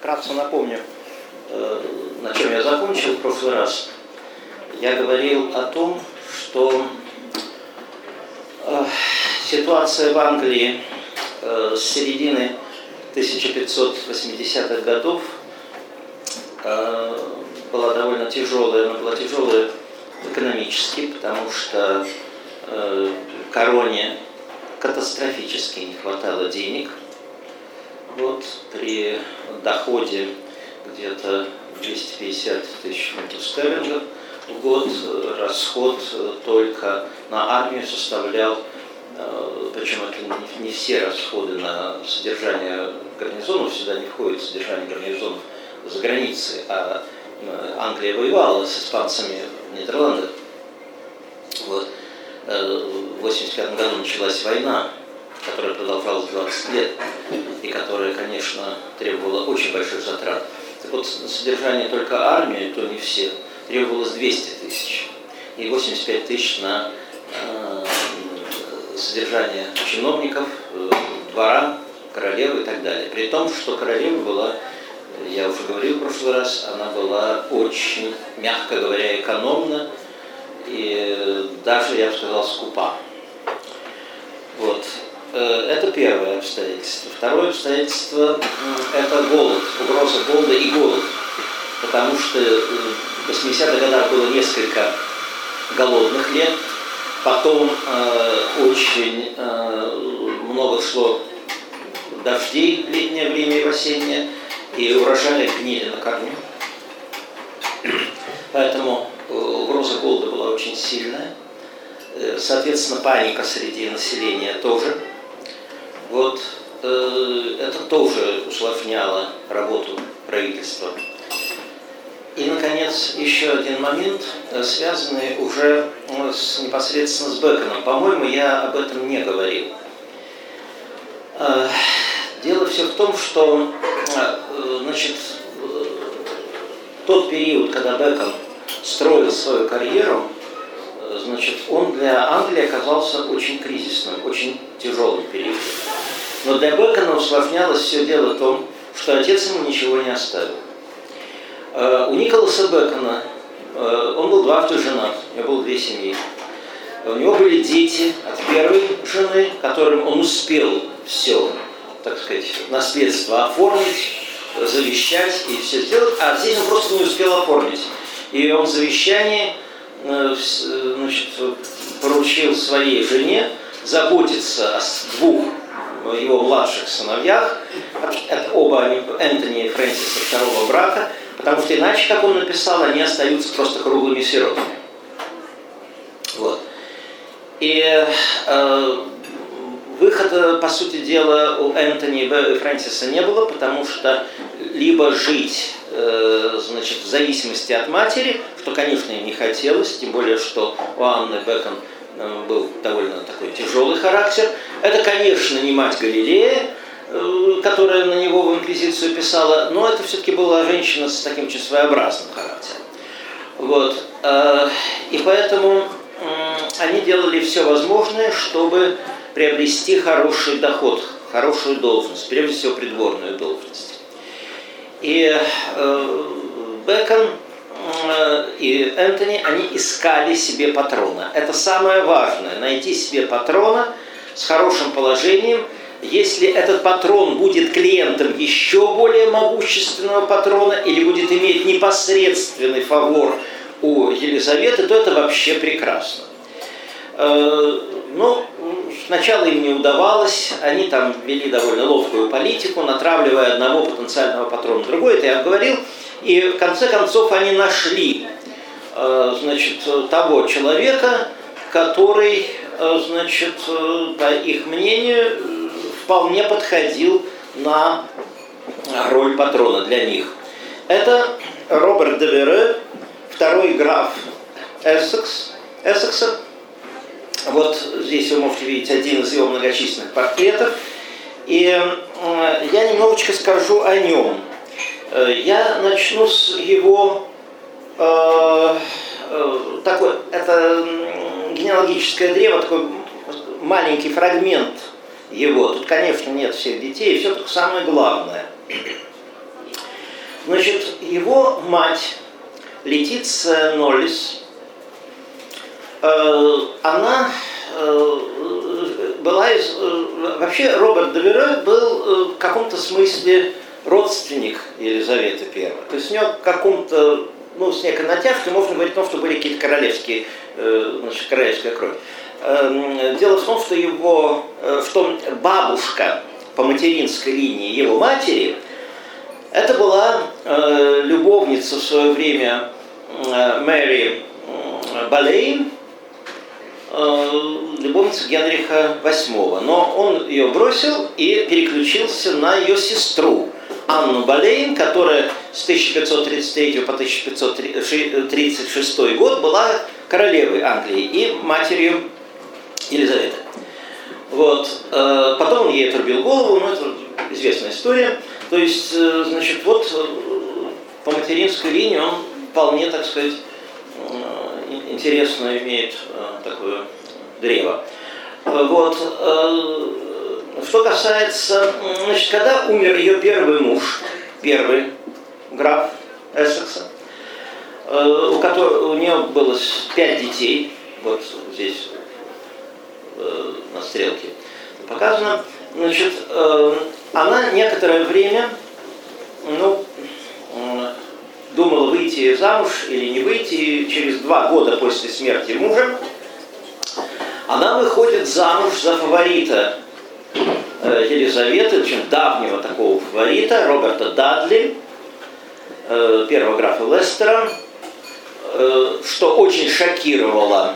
вкратце напомню, э, на чем я закончил в прошлый раз. Я говорил о том, что э, ситуация в Англии э, с середины 1580-х годов была довольно тяжелая, она была тяжелая экономически, потому что короне катастрофически не хватало денег. Вот при доходе где-то 250 тысяч фунтов стерлингов в год расход только на армию составлял, э, причем это не все расходы на содержание гарнизонов, сюда не входит содержание гарнизонов за границей, а э, Англия воевала с испанцами в Нидерландах. Вот. Э, в 1985 году началась война, которая продолжалась 20 лет, и которая, конечно, требовала очень больших затрат. Так вот, содержание только армии, то не все, требовалось 200 тысяч. И 85 тысяч на э, содержание чиновников, э, двора, королевы и так далее. При том, что королева была, я уже говорил в прошлый раз, она была очень, мягко говоря, экономна, и даже, я бы сказал, скупа. Вот. Э, это первое обстоятельство. Второе обстоятельство – это голод, угроза голода и голод. Потому что э, в 80-х годах было несколько голодных лет, потом э, очень много шло дождей в летнее время и в осеннее, и урожаи гнили на корню. Поэтому угроза голода была очень сильная. Соответственно, паника среди населения тоже – вот э, это тоже усложняло работу правительства. И, наконец, еще один момент, э, связанный уже э, с, непосредственно с Беконом. По-моему, я об этом не говорил. Э, дело все в том, что значит, тот период, когда Бекон строил свою карьеру, значит, он для Англии оказался очень кризисным, очень тяжелым периодом. Но для Бекона усложнялось все дело в том, что отец ему ничего не оставил. Э, у Николаса Бекона, э, он был дважды женат, у него было две семьи. У него были дети от первой жены, которым он успел все, так сказать, наследство оформить, завещать и все сделать, а здесь он просто не успел оформить. И он в завещании значит, поручил своей жене заботиться о двух его младших сыновьях, это оба они, Энтони и Фрэнсиса второго брака, потому что иначе, как он написал, они остаются просто круглыми сиротами. Вот. И э, выхода, по сути дела, у Энтони и Фрэнсиса не было, потому что либо жить э, значит, в зависимости от матери, что, конечно, им не хотелось, тем более, что у Анны Бекон Э, был довольно такой тяжелый характер. Это, конечно, не мать Галилея, э, которая на него в инквизицию писала, но это все-таки была женщина с таким очень своеобразным характером. Вот. И поэтому они делали все возможное, чтобы приобрести хороший доход, хорошую должность, прежде всего придворную должность. И Бекон и Энтони, они искали себе патрона. Это самое важное, найти себе патрона с хорошим положением. Если этот патрон будет клиентом еще более могущественного патрона или будет иметь непосредственный фавор у Елизаветы, то это вообще прекрасно. Э, но сначала им не удавалось, они там вели довольно ловкую политику, натравливая одного потенциального патрона другой, это я говорил, и в конце концов они нашли Э, значит, того человека, который, э, значит, по их мнению, вполне подходил на роль патрона для них. Это Роберт де Вере, второй граф Эссекс, Эссекса. Вот здесь вы можете видеть один из его многочисленных портретов. И я немножечко скажу о нем. Я начну с его Э, э, такой, это генеалогическое древо, такой маленький фрагмент его. Тут, конечно, нет всех детей, все только самое главное. Значит, его мать, Летиция Ноллис, э, она э, была из... Э, вообще Роберт Деверой был в каком-то смысле родственник Елизаветы I. То есть у него в каком-то, ну, с некой натяжкой можно говорить о том, что были какие-то королевские, значит, королевская кровь. Эм, дело в том, что его, в том бабушка по материнской линии его матери – это была э, любовница в свое время э, Мэри э, Болейн, э, любовница Генриха VIII. Но он ее бросил и переключился на ее сестру Анну Болейн, которая с 1533 по 1536 год была королевой Англии и матерью Елизаветы. Вот. Э, потом он ей отрубил голову, но это известная история. То есть, э, значит, вот по материнской линии он вполне, так сказать, э, интересно имеет такое древо. Вот. Что касается, значит, когда умер ее первый муж, первый граф Эссекса, у которого у нее было пять детей, вот здесь на стрелке показано, значит, она некоторое время ну, думала выйти замуж или не выйти. Через два года после смерти мужа она выходит замуж за фаворита э, Елизаветы, очень давнего такого фаворита, Роберта Дадли, э, первого графа Лестера, э, что очень шокировало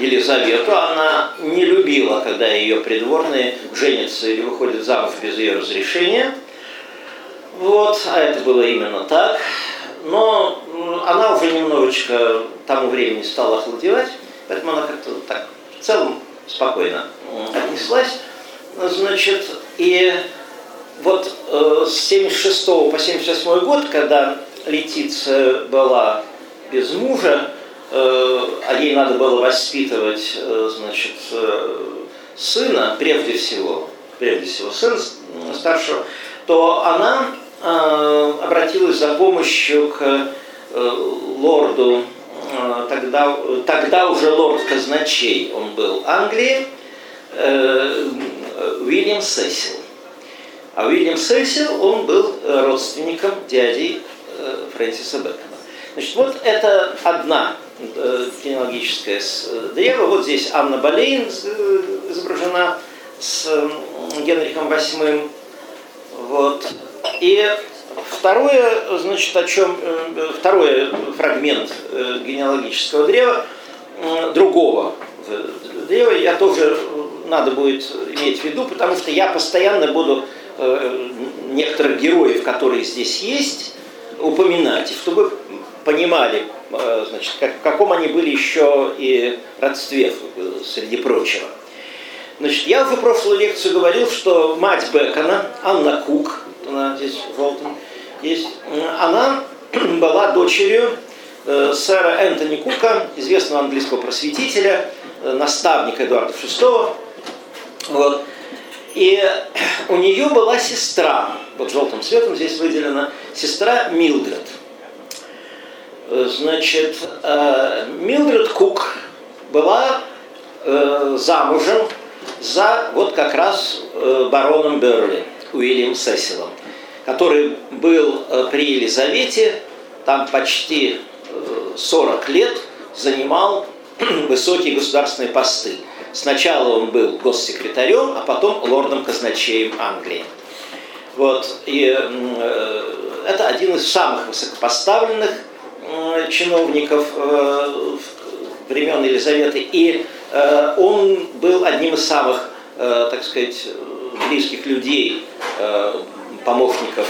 Елизавету, она не любила, когда ее придворные женятся или выходят замуж без ее разрешения. Вот, а это было именно так. Но она уже немножечко тому времени стала охладевать, поэтому она как-то так в целом спокойно отнеслась. Значит, и вот э, с 76 по 78 год, когда Летиция была без мужа, Э, а ей надо было воспитывать, э, значит, э, сына, прежде всего, прежде всего сына старшего, то она обратилась за помощью к лорду, тогда, тогда уже лорд казначей, он был Англии, Уильям Сесил. А Уильям Сесил, он был родственником дяди Фрэнсиса Бэкона. Значит, вот это одна Э, генеалогическое э, древо. Вот здесь Анна Болейн э, изображена с Генрихом VIII. Вот. И второе, значит, о чем, второй фрагмент генеалогического древа, другого древа, я тоже надо будет иметь в виду, потому что я постоянно буду некоторых героев, которые здесь есть, упоминать, чтобы понимали, э, значит, как, в каком они были еще и родстве, среди прочего. Значит, я в прошлую лекцию говорил, что мать Бекона, Анна Кук, она здесь в желтом есть, она была дочерью э, сэра Энтони Кука, известного английского просветителя, э, наставника Эдуарда VI. Вот. И у нее была сестра, вот желтым цветом здесь выделена, сестра Милдред – Значит, э, Милдред Кук была замужем за вот как раз бароном Берли, Уильям Сесилом, который был при Елизавете, там почти 40 лет занимал высокие государственные посты. Сначала он был госсекретарем, а потом лордом-казначеем Англии. Вот. И это один из самых высокопоставленных Э, чиновников э, времен Елизаветы, и э, он был одним из самых, так сказать, близких людей, помощников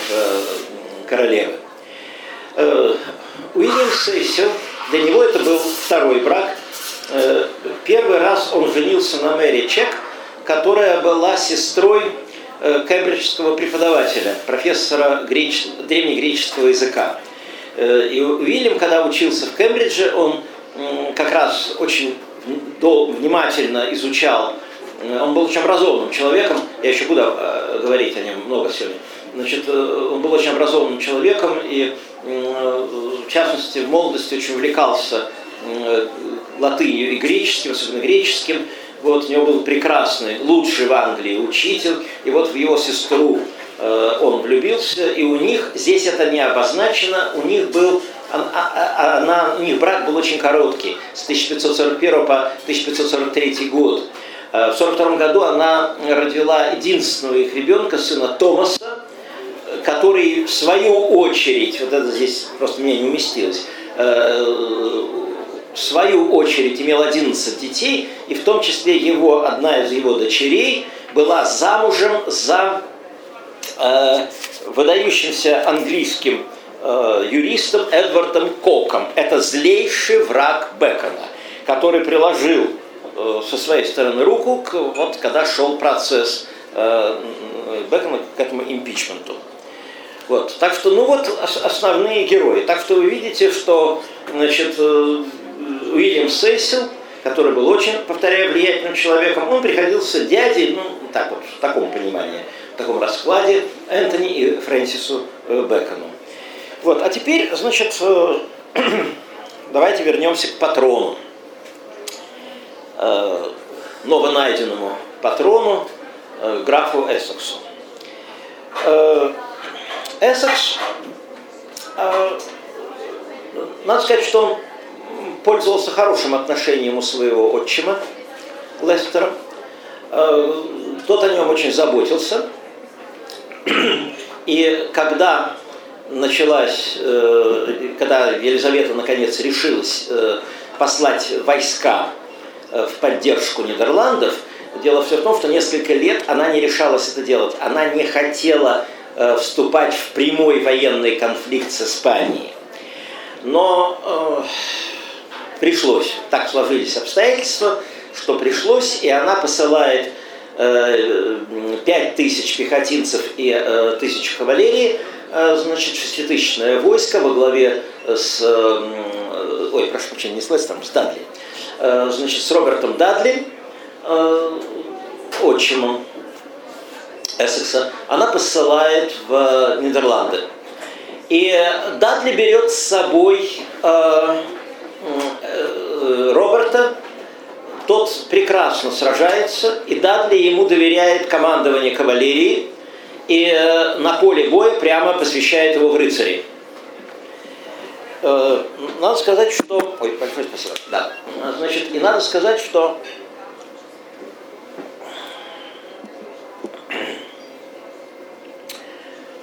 королевы. Уильям Сесил, для него это был второй брак. Первый раз он женился на Мэри Чек, которая была сестрой кембриджского преподавателя, профессора греч... древнегреческого языка. Э, и Уильям, когда учился в Кембридже, он как раз очень внимательно изучал, э, он был очень образованным человеком, я еще буду э, говорить о нем много сегодня, Значит, он был очень образованным человеком и, в частности, в молодости очень увлекался латынью и греческим, особенно греческим. Вот у него был прекрасный, лучший в Англии учитель, и вот в его сестру он влюбился, и у них, здесь это не обозначено, у них был она, а, она, у них брак был очень короткий, с 1541 по 1543 год. Э, в 1942 году она родила единственного их ребенка, сына Томаса, который в свою очередь, вот это здесь просто мне не уместилось, э, в свою очередь имел 11 детей, и в том числе его, одна из его дочерей была замужем за э, выдающимся английским э, юристом Эдвардом Коком. Это злейший враг Бекона, который приложил э, со своей стороны руку, к, вот когда шел процесс э, Бекона к этому импичменту. Вот. Так что, ну вот основные герои. Так что вы видите, что значит, э, Уильям Сесил, который был очень, повторяю, влиятельным человеком, он приходился дядей, ну, так вот, в таком понимании, в таком раскладе, Энтони и Фрэнсису э, Бэкону. Вот, а теперь, значит, э, давайте вернемся к патрону. Новонайденному патрону графу Эссексу. Эссекс, надо сказать, что он пользовался хорошим отношением у своего отчима Лестера. Тот о нем очень заботился. И когда началась, э, когда Елизавета наконец решилась э, послать войска э, в поддержку Нидерландов, дело все в том, что несколько лет она не решалась это делать. Она не хотела вступать в прямой военный конфликт с Испанией. Но э, пришлось, так сложились обстоятельства, что пришлось, и она посылает э, 5 тысяч пехотинцев и э, тысячу кавалерии Э, значит, шеститысячное войско во главе с, э, ой, прошу прощения, не с Лестером, с Дадли, э, значит, с Робертом Дадли, отчимом Эссекса, она посылает в Нидерланды. И Дадли берет с собой Роберта, тот прекрасно сражается, и Дадли ему доверяет командование кавалерии, и э, на поле боя прямо посвящает его в рыцари. Э, надо сказать, что... Ой, большое спасибо. Да. Значит, и надо сказать, что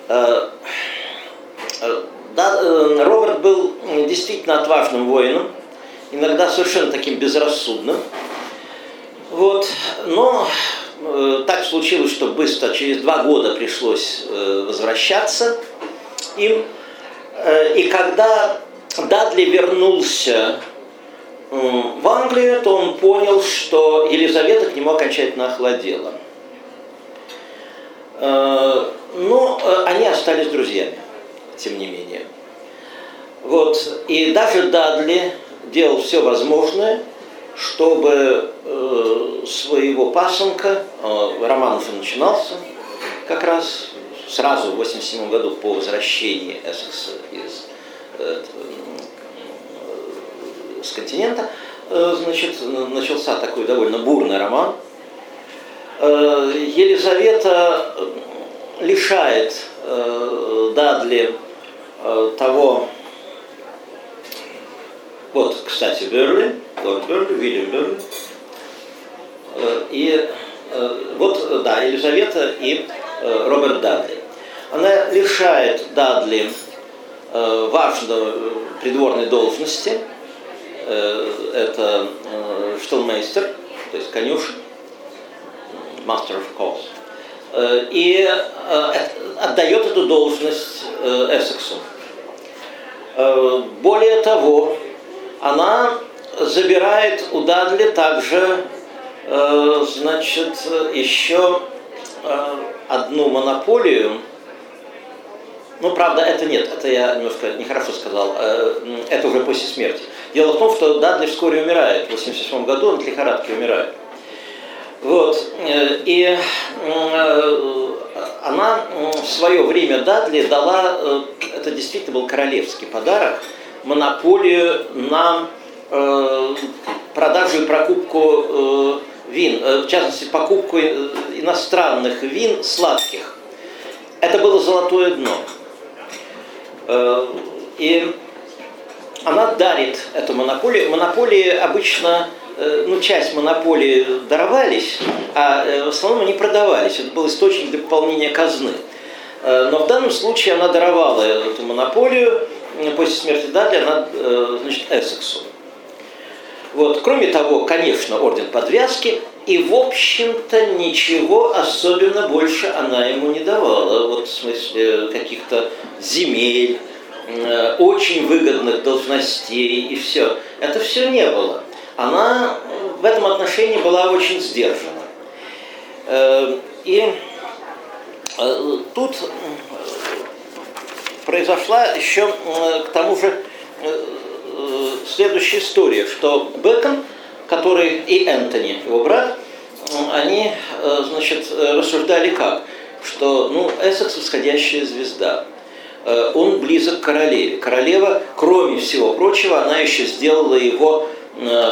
да, Роберт был действительно отважным воином, иногда совершенно таким безрассудным. Вот. Но Э, так случилось, что быстро, через два года пришлось э, возвращаться им. Э, и когда Дадли вернулся в Англию, то он понял, что Елизавета к нему окончательно охладела. Но они остались друзьями, тем не менее. Вот. И даже Дадли делал все возможное, чтобы э, своего пасынка, э, Романов и начинался как раз сразу в 87 году по возвращении Эссекса из э, с континента, э, значит, начался такой довольно бурный роман. Э, Елизавета лишает э, Дадли э, того, вот, кстати, Берли, лорд Берли, Вильям Берли. Э, и э, вот, да, Елизавета и э, Роберт Дадли. Она лишает Дадли важной придворной должности. Это шталмейстер, то есть конюшен, master of course. И отдает эту должность Эссексу. Более того, она забирает у Дадли также, э, значит, еще э, одну монополию. Ну, правда, это нет, это я немножко нехорошо сказал, э, это уже после смерти. Дело в том, что Дадли вскоре умирает, в 87 году он от лихорадки умирает. Вот. И она в свое время Дадли дала, э, это действительно был королевский подарок, монополию на э, продажу и прокупку вин, в частности, покупку иностранных вин сладких. Это было золотое дно. И она дарит эту монополию. Монополии обычно Э, ну, часть монополии даровались, а э, в основном они продавались. Это был источник для пополнения казны. Э, но в данном случае она даровала эту монополию. После смерти Дадли она, значит, Эссексу. Вот. Кроме того, конечно, орден подвязки, и, в общем-то, ничего особенно больше она ему не давала. Вот в смысле каких-то земель, очень выгодных должностей и все. Это все не было она в этом отношении была очень сдержана. Э, и э, тут произошла еще к тому же э, следующая история, что Бекон, который и Энтони, его брат, они, значит, рассуждали как? Что, ну, Эссекс – восходящая звезда. Он близок к королеве. Королева, кроме всего прочего, она еще сделала его Э,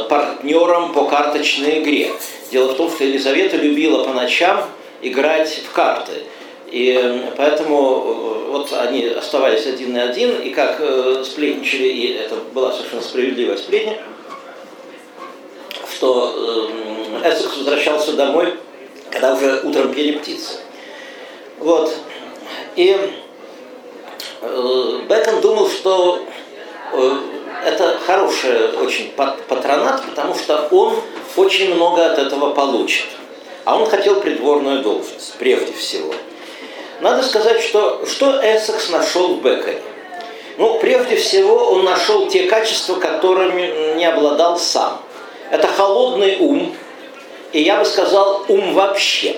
партнером по карточной игре. Дело в том, что Елизавета любила по ночам играть в карты. И поэтому э, вот они оставались один на один, и как э, сплетничали, и это была совершенно справедливая сплетня, что Эссекс возвращался домой, когда уже утром пели птицы. Вот. И Бекон думал, что это хороший очень патронат, потому что он очень много от этого получит. А он хотел придворную должность, прежде всего. Надо сказать, что, что Эссекс нашел в Беконе. Ну, прежде всего, он нашел те качества, которыми не обладал сам. Это холодный ум, и я бы сказал, ум вообще.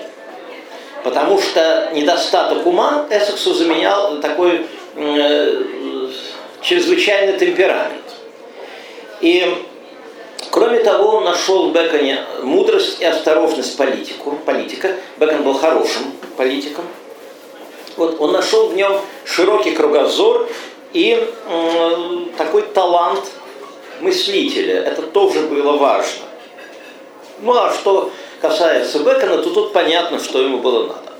Потому что недостаток ума Эссексу заменял такой э, чрезвычайный темперамент. И Кроме того, он нашел в Беконе мудрость и осторожность политику, политика. Бекон был хорошим политиком. Вот, он нашел в нем широкий кругозор и э, такой талант мыслителя. Это тоже было важно. Ну а что касается Бекона, то тут понятно, что ему было надо.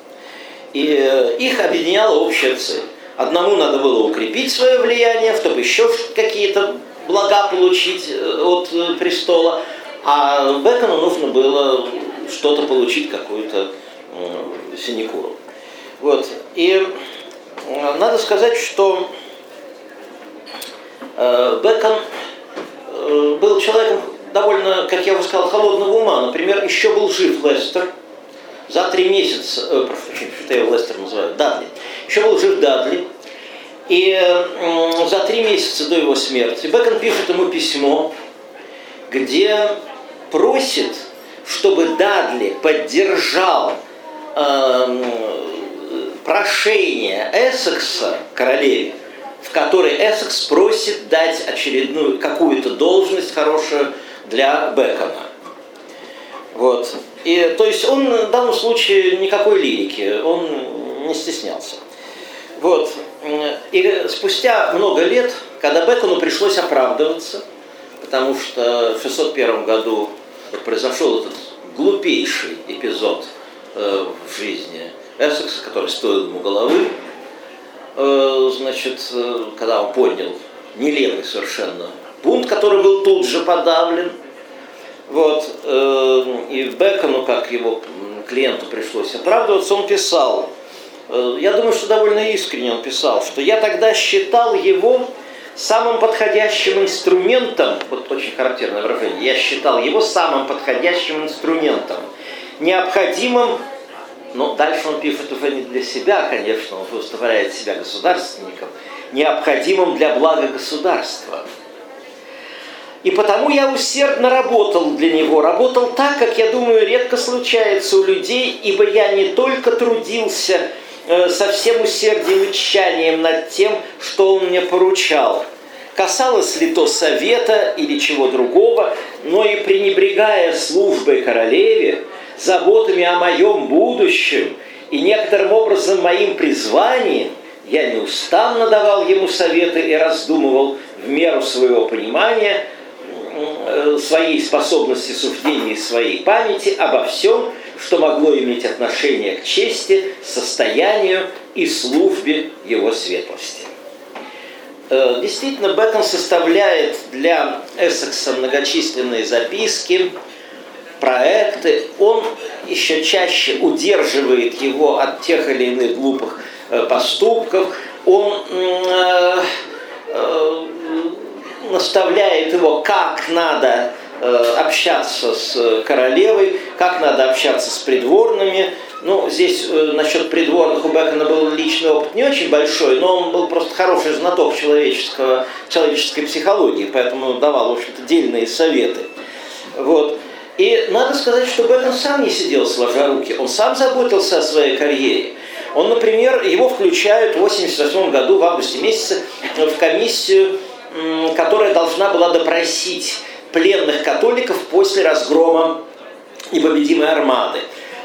И э, их объединяла общая цель. Одному надо было укрепить свое влияние, чтобы еще какие-то блага получить э, от э, престола, а Бекону нужно было что-то получить, какую-то синекуру. Вот. И надо сказать, что э, Бекон был человеком довольно, как я уже сказал, холодного ума. Например, еще был жив Лестер. За три месяца, э, что я его Лестер называю, Дадли. Еще был жив Дадли. И за три месяца до его смерти Бекон пишет ему письмо, где просит, чтобы Дадли поддержал э, прошение Эссекса королеве, в которой Эссекс просит дать очередную какую-то должность хорошую для Бекона. Вот. И, то есть он в данном случае никакой лирики, он не стеснялся. Вот. И спустя много лет, когда Бекону пришлось оправдываться, потому что в 601 году произошел этот глупейший эпизод э, в жизни Эссекса, который стоил ему головы, э, значит, э, когда он поднял нелепый совершенно бунт, который был тут же подавлен, вот, и Бекону, как его клиенту пришлось оправдываться, он писал, я думаю, что довольно искренне он писал, что я тогда считал его самым подходящим инструментом, вот очень характерное выражение, я считал его самым подходящим инструментом, необходимым, но дальше он пишет уже не для себя, конечно, он выставляет себя государственником, необходимым для блага государства. И потому я усердно работал для него, работал так, как, я думаю, редко случается у людей, ибо я не только трудился Э, со всем усердием и тщанием над тем, что он мне поручал. Касалось ли то совета или чего другого, но и пренебрегая службой королеве, заботами о моем будущем И некоторым образом моим призванием я неустанно давал ему советы и раздумывал в меру своего понимания, своей способности суждения и своей памяти обо всем, что могло иметь отношение к чести, состоянию и службе его светлости. Э, действительно, Бэкон составляет для Эссекса многочисленные записки, проекты. Он еще чаще удерживает его от тех или иных глупых э, поступков. Он э, наставляет его, как надо общаться с королевой, как надо общаться с придворными, ну, здесь э, насчет придворных у Бекона был личный опыт не очень большой, но он был просто хороший знаток человеческого, человеческой психологии, поэтому давал, в общем-то, дельные советы. Вот. И надо сказать, что Бекон сам не сидел сложа руки, он сам заботился о своей карьере. Он, например, его включают в 1988 году, в августе месяце, в комиссию, которая должна была допросить пленных католиков после разгрома непобедимой армады.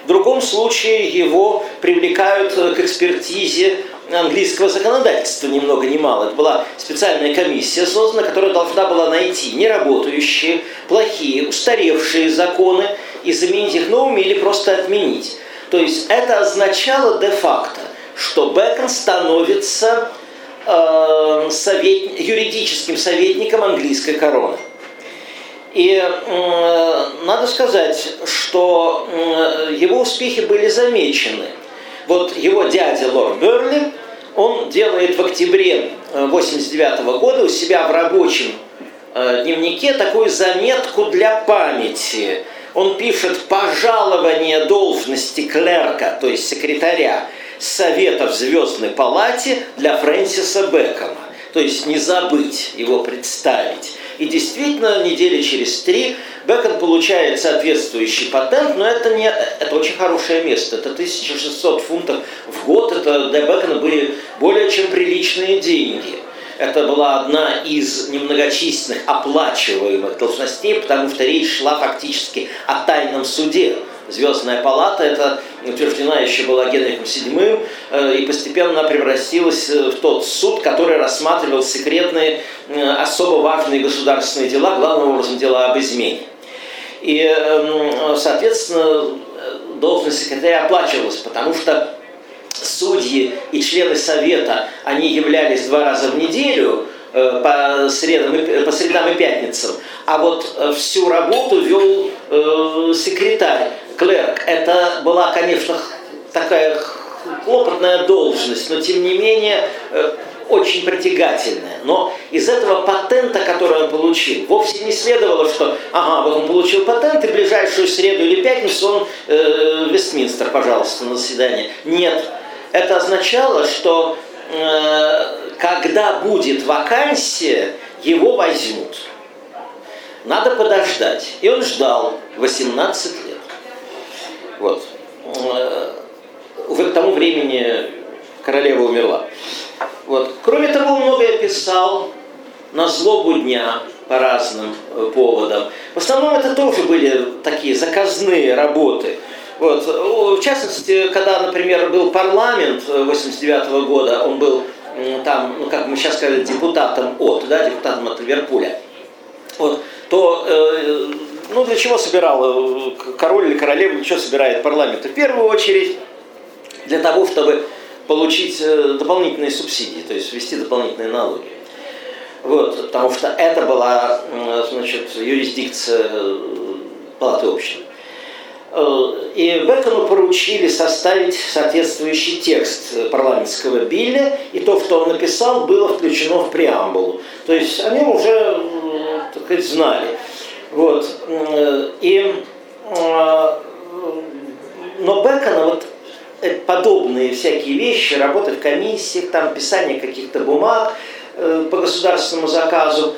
В другом случае его привлекают к экспертизе английского законодательства ни много ни мало. Это была специальная комиссия создана, которая должна была найти неработающие, плохие, устаревшие законы и заменить их новыми или просто отменить. То есть это означало де-факто, что Бэкон становится э, совет, юридическим советником английской короны. И э, надо сказать, что э, его успехи были замечены. Вот его дядя Лорд Берли, он делает в октябре 1989 э, года у себя в рабочем э, дневнике такую заметку для памяти. Он пишет «пожалование должности клерка», то есть секретаря, Совета в Звездной палате для Фрэнсиса Бэкона. То есть не забыть его представить. И действительно, недели через три Бекон получает соответствующий патент, но это, не, это очень хорошее место. Это 1600 фунтов в год, это для Бекона были более чем приличные деньги. Это была одна из немногочисленных оплачиваемых должностей, потому что речь шла фактически о тайном суде. Звездная палата, это утверждена еще была Генрихом VII, э, и постепенно превратилась э, в тот суд, который рассматривал секретные, э, особо важные государственные дела, главным образом дела об измене. И, эм, соответственно, должность секретаря оплачивалась, потому что судьи и члены совета, они являлись два раза в неделю, по средам, по средам и пятницам, а вот всю работу вел секретарь клерк, это была, конечно, такая хлопотная должность, но тем не менее э, очень притягательная. Но из этого патента, который он получил, вовсе не следовало, что ага, вот он получил патент, и в ближайшую среду или пятницу он э, Вестминстер, пожалуйста, на заседание. Нет. Это означало, что э, когда будет вакансия, его возьмут. Надо подождать. И он ждал 18 лет. Вот. Э, к тому времени королева умерла. Вот. Кроме того, многое писал на злобу дня по разным э, поводам. В основном это тоже были такие заказные работы. Вот. В частности, когда, например, был парламент 89 -го года, он был там, ну как мы сейчас сказали, депутатом от, да, депутатом от Ливерпуля, вот, то э, ну, для чего собирал э, король или королева, для чего собирает парламент? В первую очередь для того, чтобы получить э, дополнительные субсидии, то есть ввести дополнительные налоги. Вот, потому что это была значит, юрисдикция э, палаты общин. И Бекону поручили составить соответствующий текст парламентского билля, и то, что он написал, было включено в преамбулу. То есть о нем уже так сказать, знали. Вот. И, э, но Бекона вот э, подобные всякие вещи, работа в комиссиях, там, писание каких-то бумаг э, по государственному заказу,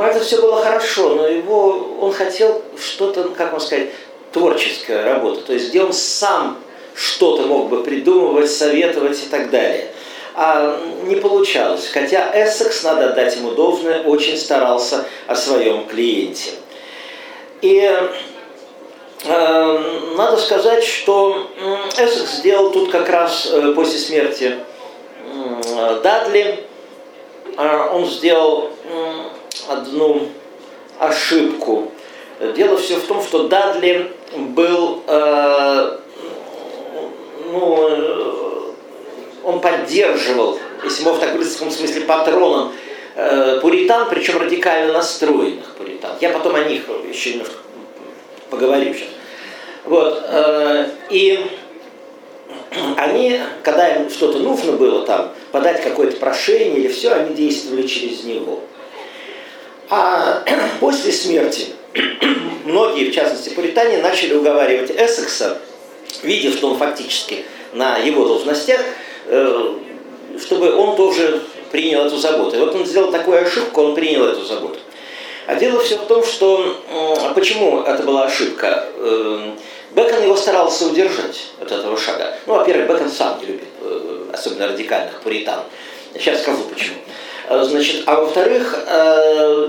это все было хорошо, но его, он хотел что-то, как вам сказать, творческая работа, то есть где он сам что-то мог бы придумывать, советовать и так далее. А не получалось. Хотя Эссекс, надо отдать ему должное, очень старался о своем клиенте. И надо сказать, что Эссекс сделал тут как раз после смерти Дадли, он сделал одну ошибку. Дело все в том, что Дадли был, э, ну, он поддерживал, если можно так говорить, в смысле патроном э, пуритан, причем радикально настроенных пуритан. Я потом о них еще немножко поговорю сейчас. Вот, э, и они, когда им что-то нужно было там, подать какое-то прошение или все, они действовали через него. А после смерти многие, в частности пуритане, начали уговаривать Эссекса, видя, что он фактически на его должностях, э, чтобы он тоже принял эту заботу. И вот он сделал такую ошибку, он принял эту заботу. А дело все в том, что почему это была ошибка. Э, Бекон его старался удержать от этого шага. Ну, во-первых, Бекон сам не любит, э, особенно радикальных пуритан. Сейчас скажу почему. Э, значит, а во-вторых, э,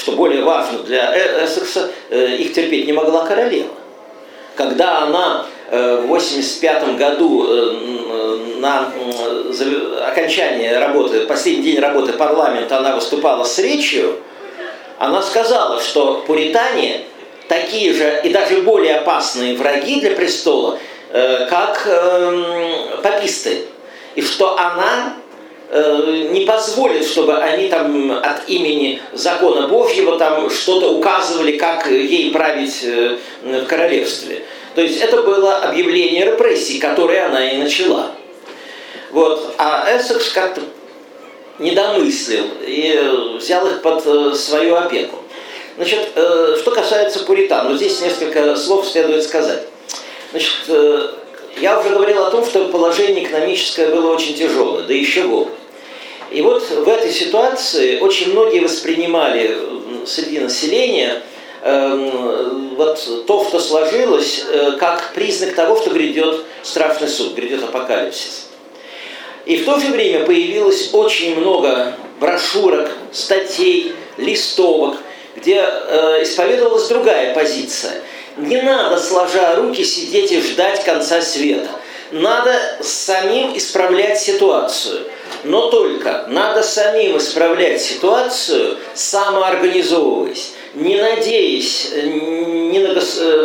что более важно для Эссекса, их терпеть не могла королева. Когда она в 1985 году на окончание работы, последний день работы парламента, она выступала с речью, она сказала, что пуритане такие же и даже более опасные враги для престола, как паписты. И что она Э, не позволит, чтобы они там от имени закона Божьего там что-то указывали, как ей править э, в королевстве. То есть это было объявление репрессий, которые она и начала. Вот. А Эссекс как-то недомыслил и взял их под э, свою опеку. Значит, что касается пуритан, вот здесь несколько слов следует сказать. Значит, я уже говорил о том, что положение экономическое было очень тяжелое, да еще год. И вот в этой ситуации очень многие воспринимали среди населения вот то, что сложилось, э, как признак того, что грядет страшный суд, грядет апокалипсис. И в то же время появилось очень много брошюрок, статей, листовок, где э, исповедовалась другая позиция. Не надо, сложа руки, сидеть и ждать конца света. Надо самим исправлять ситуацию – но только надо самим исправлять ситуацию, самоорганизовываясь, не надеясь ни на,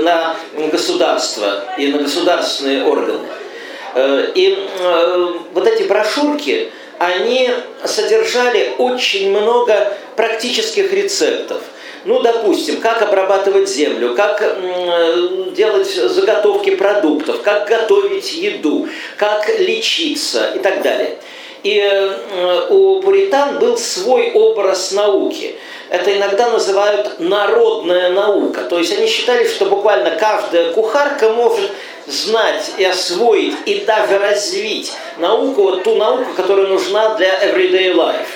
на государство и на государственные органы. Э, и э, вот эти брошюрки, они содержали очень много практических рецептов. Ну, допустим, как обрабатывать землю, как э, делать заготовки продуктов, как готовить еду, как лечиться и так далее. И э, у пуритан был свой образ науки. Это иногда называют народная наука. То есть они считали, что буквально каждая кухарка может знать и освоить, и даже развить науку, вот ту науку, которая нужна для everyday life.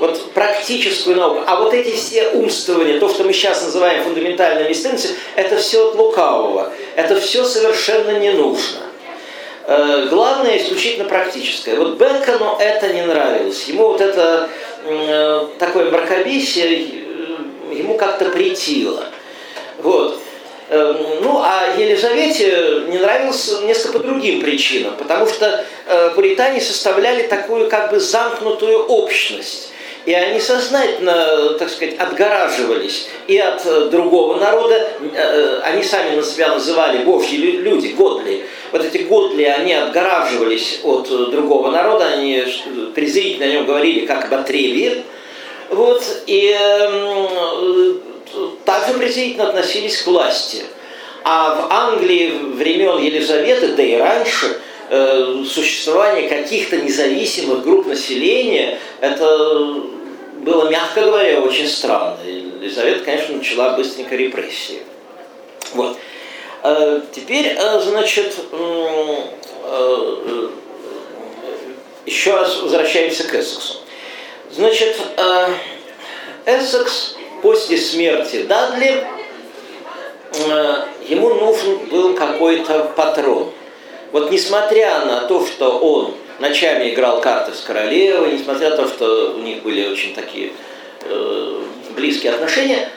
Вот практическую науку. А вот эти все умствования, то, что мы сейчас называем фундаментальными истинностью, это все от лукавого. Это все совершенно не нужно. Э, главное исключительно практическое. Вот Бекону это не нравилось. Ему вот это э, такое мракобесие, э, ему как-то притило. Вот. Ну, а Елизавете не нравилось несколько по другим причинам, потому что э, пуритане составляли такую как бы замкнутую общность. И они сознательно, так сказать, отгораживались и от э, другого народа. Э, э, они сами на себя называли божьи люди, годли. Вот эти годли, они отгораживались от другого народа, они презрительно о нем говорили как об отребье. Вот, и э, также презрительно относились к власти. А в Англии времен Елизаветы, да и раньше, существование каких-то независимых групп населения, это было, мягко говоря, очень странно. Елизавета, конечно, начала быстренько репрессии. Вот. Э, теперь, э, значит, э, еще раз возвращаемся к Эссексу. Значит, Эссекс после смерти Дадли, ему нужен был какой-то патрон. Вот несмотря на то, что он ночами играл карты с королевой, несмотря на то, что у них были очень такие э, близкие отношения,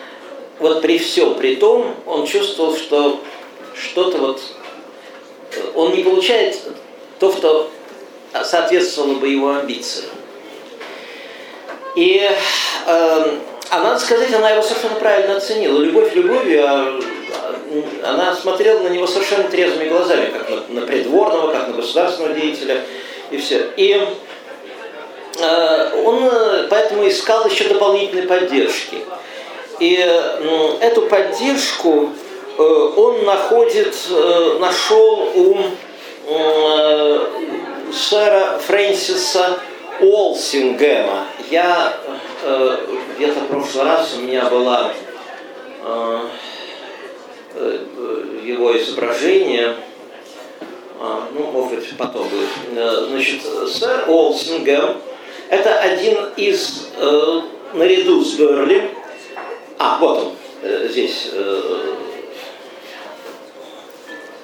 вот при всем при том он чувствовал, что что-то вот... Он не получает то, что соответствовало бы его амбициям. И э, а надо сказать, она его совершенно правильно оценила. Любовь любовью, а, а она смотрела на него совершенно трезвыми глазами, как на, на придворного, как на государственного деятеля, и все. И э, он э, поэтому искал еще дополнительной поддержки. И э, эту поддержку э, он находит, э, нашел у э, сэра Фрэнсиса Уолсингема. Я э, где-то в прошлый раз у меня была э, э, его изображение, ну, может быть, потом будет. Э, значит, сэр Уолсингем – это один из, э, наряду с Берли, а, вот он, э, здесь, э,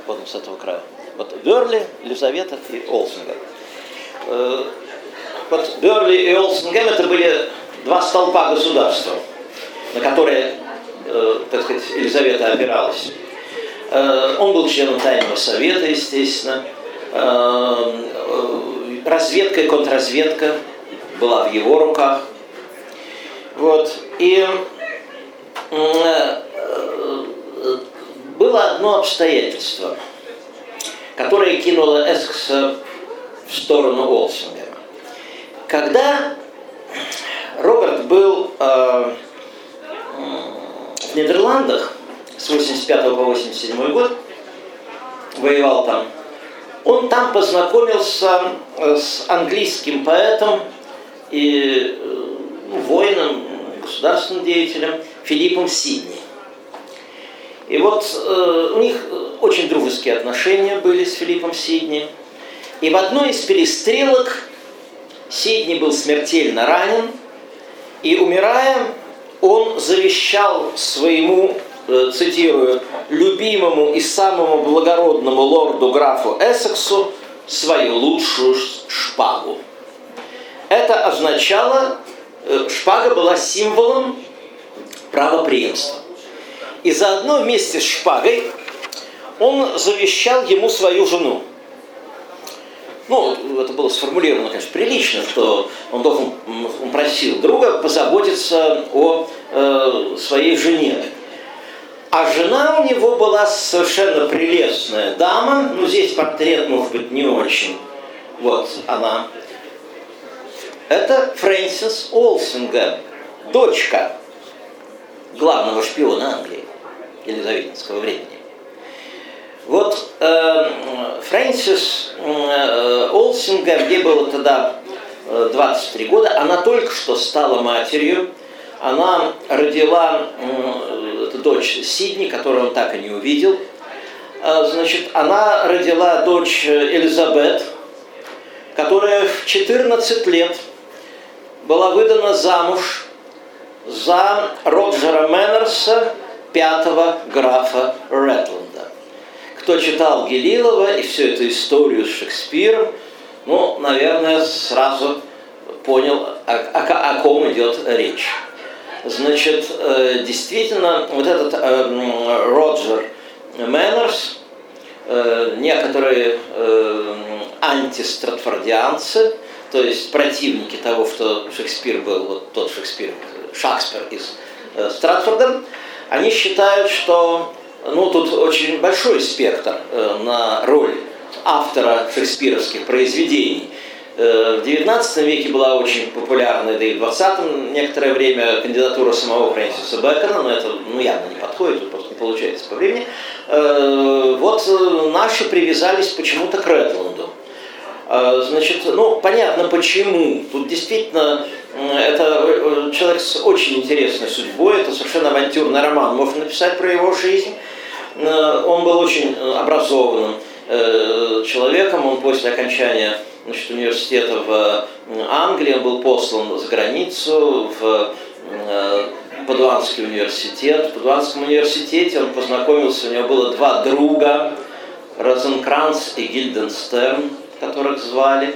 вот он с этого края. Вот Берли, Елизавета и Олсингем. Э, вот Берли и Олсенгем это были два столпа государства, на которые, э, так сказать, Елизавета опиралась. Э, он был членом Тайного Совета, естественно. Э, разведка и контрразведка была в его руках. Вот. И э, было одно обстоятельство, которое кинуло Эскса в сторону Олсинга. Когда Роберт был э, в Нидерландах с 85 по 87 год, воевал там, он там познакомился э, с английским поэтом и э, ну, воином, государственным деятелем Филиппом Сидни. И вот э, у них очень дружеские отношения были с Филиппом Сидни. И в одной из перестрелок Сидни был смертельно ранен, и умирая, он завещал своему, цитирую, любимому и самому благородному лорду графу Эссексу свою лучшую шпагу. Это означало, э, шпага была символом правоприемства. И заодно вместе с шпагой он завещал ему свою жену – ну, это было сформулировано, конечно, прилично, что он должен, он просил друга позаботиться о э, своей жене. А жена у него была совершенно прелестная дама, ну здесь портрет, может быть, не очень. Вот она. Это Фрэнсис Олсингем, дочка главного шпиона Англии, Елизаветинского времени. Вот э, Фрэнсис э, Олсингем, где было тогда 23 э, года, она только что стала матерью. Она родила э, дочь Сидни, которую он так и не увидел. Э, значит, она родила дочь Элизабет, которая в 14 лет была выдана замуж за Роджера Мэннерса, пятого графа Ретленда кто читал Гелилова и всю эту историю с Шекспиром, ну, наверное, сразу понял, о, о, о ком идет речь. Значит, э, действительно, вот этот э, Роджер Мэннерс, э, некоторые антистратфордианцы, то есть противники того, что Шекспир был, вот тот Шекспир, Шекспир из Стратфорда, они считают, что ну, тут очень большой спектр на роль автора шекспировских произведений. Э, в XIX веке была очень популярна, да и в XX некоторое время кандидатура самого Фрэнсиса Бэкона, но это ну, явно не подходит, тут просто не получается по времени. Э, вот наши привязались почему-то к Ретланду. Значит, ну, понятно почему. Тут действительно это человек с очень интересной судьбой, это совершенно авантюрный роман. Можно написать про его жизнь. Э, он был очень э, образованным э, человеком, он после окончания значит, университета в Англии, он был послан за границу, в Падуанский университет. В Падуанском университете он познакомился, у него было два друга, Розенкранц и Гильденстерн, которых звали.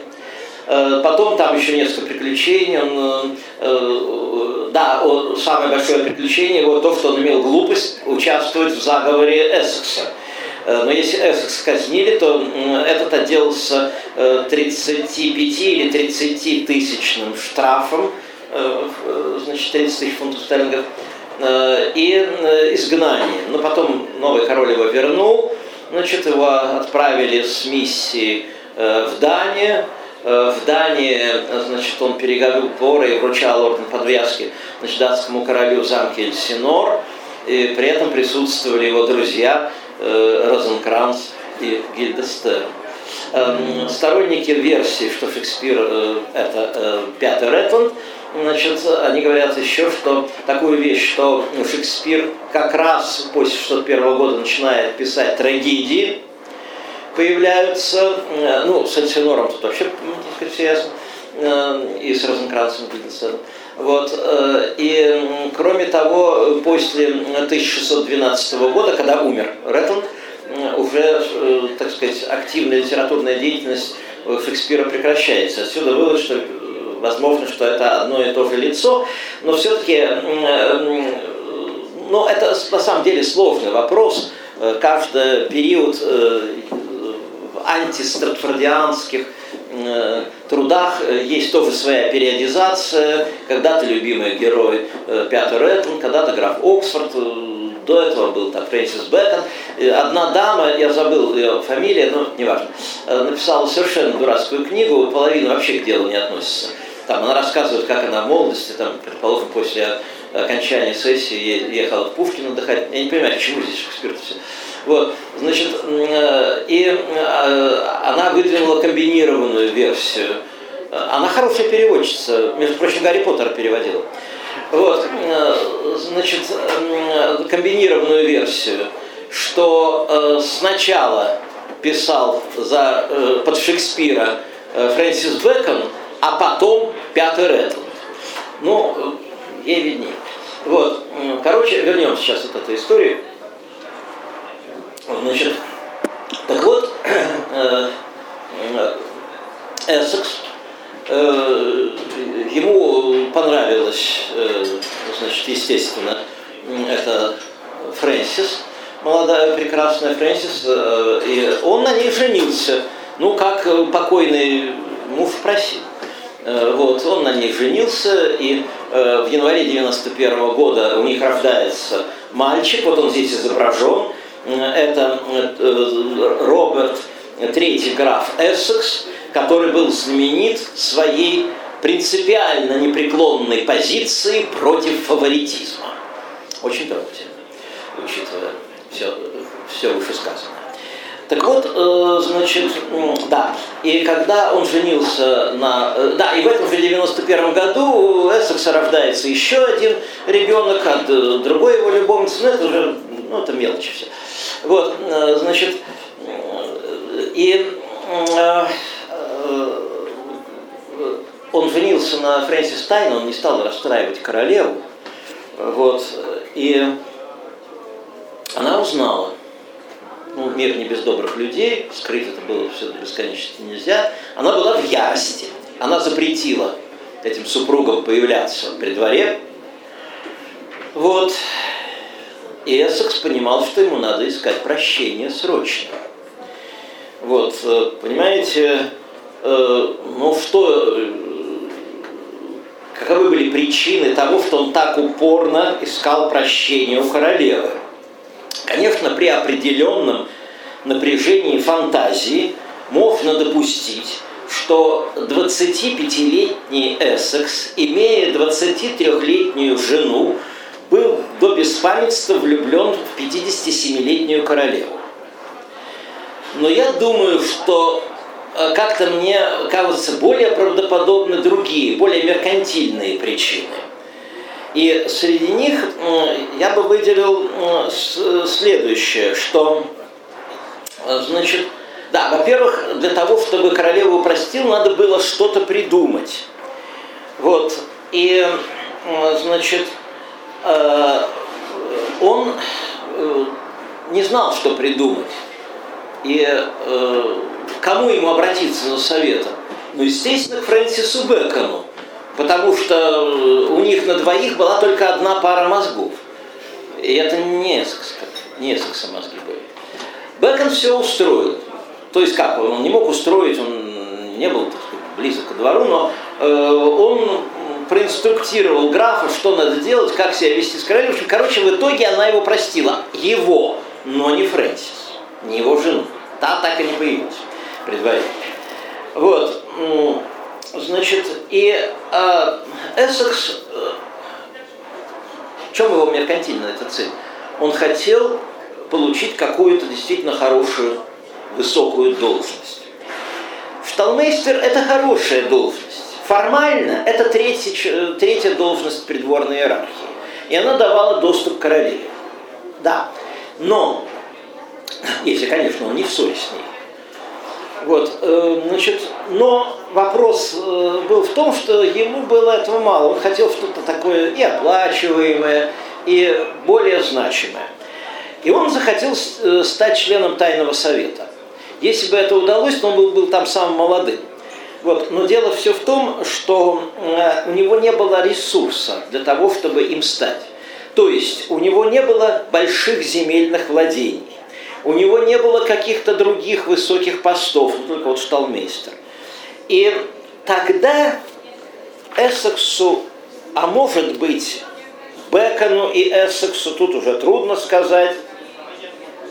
Потом там еще несколько приключений. Он да, самое большое приключение его то, что он имел глупость участвовать в заговоре Эссекса. Но если Эссекс казнили, то этот отделался 35 или 30 тысячным штрафом, значит, 30 тысяч фунтов стерлингов, и изгнание. Но потом новый король его вернул, значит, его отправили с миссией в Данию, Э, в Дании, значит, он переговоры и вручал орден подвязки значит, датскому королю замке Эльсинор, и при этом присутствовали его друзья э, Розенкранц и Гильдестерн. Эм, сторонники версии, что Шекспир э, это пятый Ретland, значит, они говорят еще, что такую вещь, что Шекспир как раз после 601 года начинает писать трагедии, появляются, э, ну, с Эльсинором тут вообще, так все ясно, э, и с Розенкранцем Гильденстерном. Вот. Э, и, кроме того, после 1612 года, когда умер Реттланд, уже, так сказать, активная литературная деятельность Шекспира прекращается. Отсюда вывод, что возможно, что это одно и то же лицо, но все-таки, ну, это на самом деле сложный вопрос. Каждый период антистратфордианских э, трудах э, есть тоже своя периодизация. Когда-то любимый герой э, Пятый Рэттон, когда-то граф Оксфорд, до этого был так Фрэнсис Бэкон. Одна дама, я забыл ее фамилия, но неважно, написала совершенно дурацкую книгу, половина вообще к делу не относится. Там она рассказывает, как она в молодости, там, предположим, после окончания сессии ехала в Пушкин отдыхать. Я не понимаю, к чему здесь Шекспир все. Вот, значит, э, и э, она выдвинула комбинированную версию. Она хорошая переводчица, между прочим, Гарри Поттер переводила. Вот, э, значит, комбинированную версию, что сначала писал за, под Шекспира Фрэнсис Бэкон, а потом Пятый Рэттл. Ну, ей виднее. Вот, короче, вернемся сейчас от этой истории. Значит, так вот, э, э, Эссекс, э, ему понравилось, значит, естественно, это Фрэнсис, молодая прекрасная Фрэнсис, и он на ней женился, ну, как покойный муж просил. Вот, он на ней женился, и в январе 91 года у них рождается мальчик, вот он здесь изображен, это э, Роберт III граф Эссекс, который был знаменит своей принципиально непреклонной позицией против фаворитизма. Очень трогательно, учитывая все, все вышесказанное. Так вот, э, значит, да, и когда он женился на... Э, да, и в этом же 91 году у Эссекса рождается еще один ребенок от другой его любовницы, но это уже, ну, это мелочи все. Вот, э, значит, и э, он женился на Фрэнсис Тайн, он не стал расстраивать королеву. Вот, и она узнала, ну, мир не без добрых людей, скрыть это было все до бесконечности нельзя. Она была в ярости. Она запретила этим супругам появляться при дворе. Вот. И Эссекс понимал, что ему надо искать прощение срочно. Вот, э, понимаете, э, ну что, э, каковы были причины того, что он так упорно искал прощения у королевы? Конечно, при определенном напряжении фантазии можно допустить, что 25-летний Эссекс, имея 23-летнюю жену, был до беспамятства влюблен в 57-летнюю королеву. Но я думаю, что э, как-то мне кажутся более правдоподобны другие, более меркантильные причины. И среди них я бы выделил следующее, что, э, значит, да, во-первых, для того, чтобы королеву простил, надо было что-то придумать. Вот, и, значит, он э, не знал, что придумать. И э, кому ему обратиться за советом? Ну, естественно, к Фрэнсису Бэкону, потому что у них на двоих была только одна пара мозгов. И это не Эссекс, не Эссекса мозги были. Бекон все устроил. То есть как, он не мог устроить, он не был так сказать, близок к двору, но э, он проинструктировал графа, что надо делать, как себя вести с общем, короче, в итоге она его простила. Его, но не Фрэнсис, не его жену. Та так и не появилась предварительно. Вот. Значит, и э, Эссекс, в чем его меркантильная эта цель? Он хотел получить какую-то действительно хорошую, высокую должность. Шталмейстер – это хорошая должность. Формально это третья, третья должность придворной иерархии. И она давала доступ к королеве. Да. Но, если, конечно, он не в ссоре с ней. Вот, э, значит, но вопрос э, был в том, что ему было этого мало. Он хотел что-то такое и оплачиваемое, и более значимое. И он захотел э, стать членом тайного совета. Если бы это удалось, то он был, был там самым молодым. Вот. Но дело все в том, что у него не было ресурса для того, чтобы им стать. То есть у него не было больших земельных владений. У него не было каких-то других высоких постов, ну, только вот шталмейстер. И тогда Эссексу, а может быть Бекону и Эссексу, тут уже трудно сказать,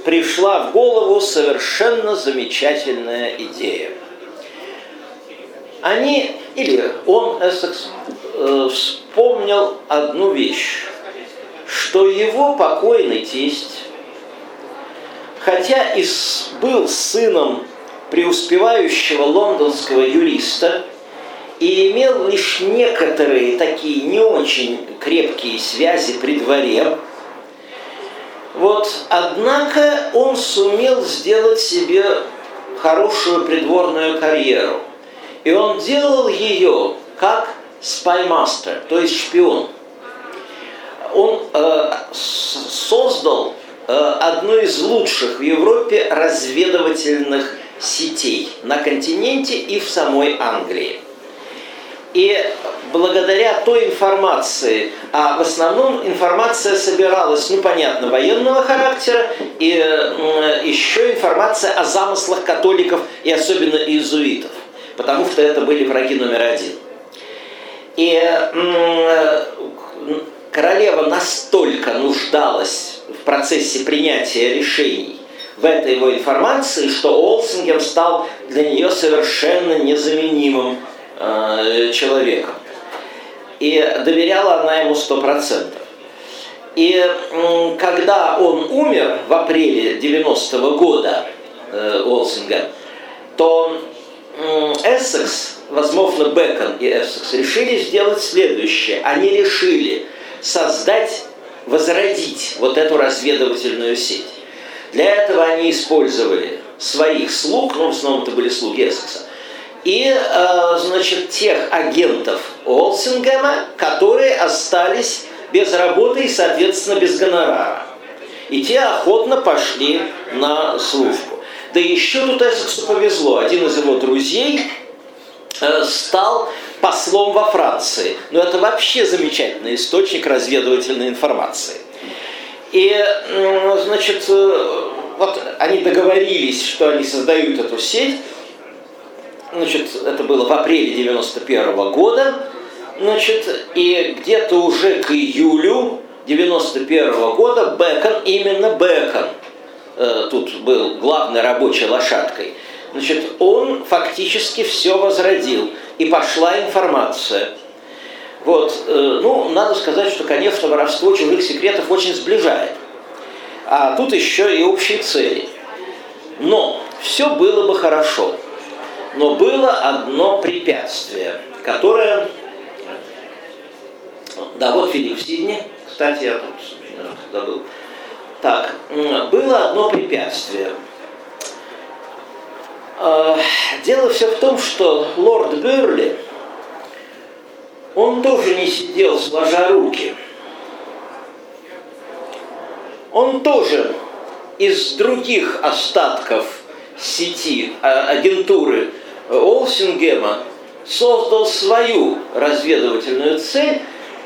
пришла в голову совершенно замечательная идея. Они, или он, Эссекс, э, вспомнил одну вещь, что его покойный тесть хотя и был сыном преуспевающего лондонского юриста и имел лишь некоторые такие не очень крепкие связи при дворе, вот, однако он сумел сделать себе хорошую придворную карьеру. И он делал ее как спаймастер, то есть шпион. Он э, создал Э, одной из лучших в Европе разведывательных сетей на континенте и в самой Англии. И благодаря той информации, а в основном информация собиралась, ну понятно, военного характера, и э, еще информация о замыслах католиков и особенно иезуитов, потому что это были враги номер один. И королева настолько нуждалась в процессе принятия решений в этой его информации, что Олсингем стал для нее совершенно незаменимым э, человеком. И доверяла она ему сто процентов. И э, когда он умер в апреле 90-го года, э, Олсинга, то Эссекс, возможно, Бекон и Эссекс решили сделать следующее. Они решили создать возродить вот эту разведывательную сеть. Для этого они использовали своих слуг, ну, в основном это были слуги Эссекса, и, э, значит, тех агентов Олсингема, которые остались без работы и, соответственно, без гонорара. И те охотно пошли на службу. Да еще тут Эссексу повезло. Один из его друзей э, стал послом во Франции. Но это вообще замечательный источник разведывательной информации. И, значит, э, вот они договорились, что они создают эту сеть. Значит, это было в апреле 91 -го года. Значит, и где-то уже к июлю 91 -го года Бекон, именно Бекон, э, тут был главной рабочей лошадкой, значит, он фактически все возродил и пошла информация. Вот, э, ну, надо сказать, что, конечно, воровство чужих секретов очень сближает. А тут еще и общие цели. Но все было бы хорошо. Но было одно препятствие, которое... Да, вот Филипп Сидни, кстати, я тут забыл. Так, было одно препятствие – Э, дело все в том, что лорд Берли, он тоже не сидел сложа руки. Он тоже из других остатков сети, а, агентуры Олсингема создал свою разведывательную цель,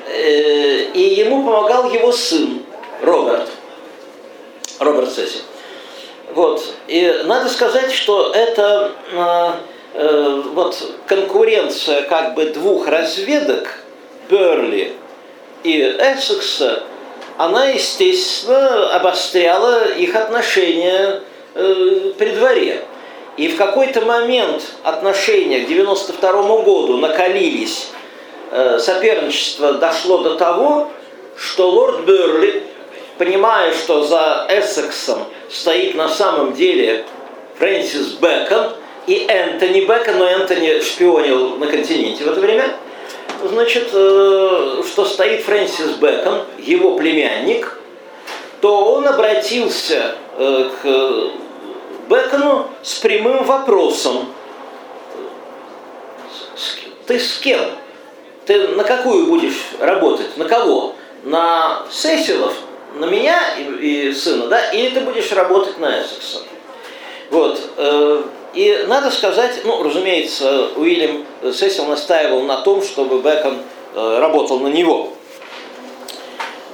э, и ему помогал его сын Роберт, Роберт Сесси. Вот. И надо сказать, что это э, э, вот конкуренция как бы двух разведок, Берли и Эссекса, она, естественно, обостряла их отношения э, при дворе. И в какой-то момент отношения к 92 году накалились, э, соперничество дошло до того, что лорд Берли, понимая, что за Эссексом стоит на самом деле Фрэнсис Бэкон и Энтони Бэкон, но Энтони шпионил на континенте в это время, значит, э, что стоит Фрэнсис Бэкон, его племянник, то он обратился э, к Бекону с прямым вопросом. Ты с кем? Ты на какую будешь работать? На кого? На Сесилов? На меня и, и сына, да? Или ты будешь работать на Эссекса? Вот. Э, и надо сказать, ну, разумеется, Уильям Сесил настаивал на том, чтобы Бекон э, работал на него.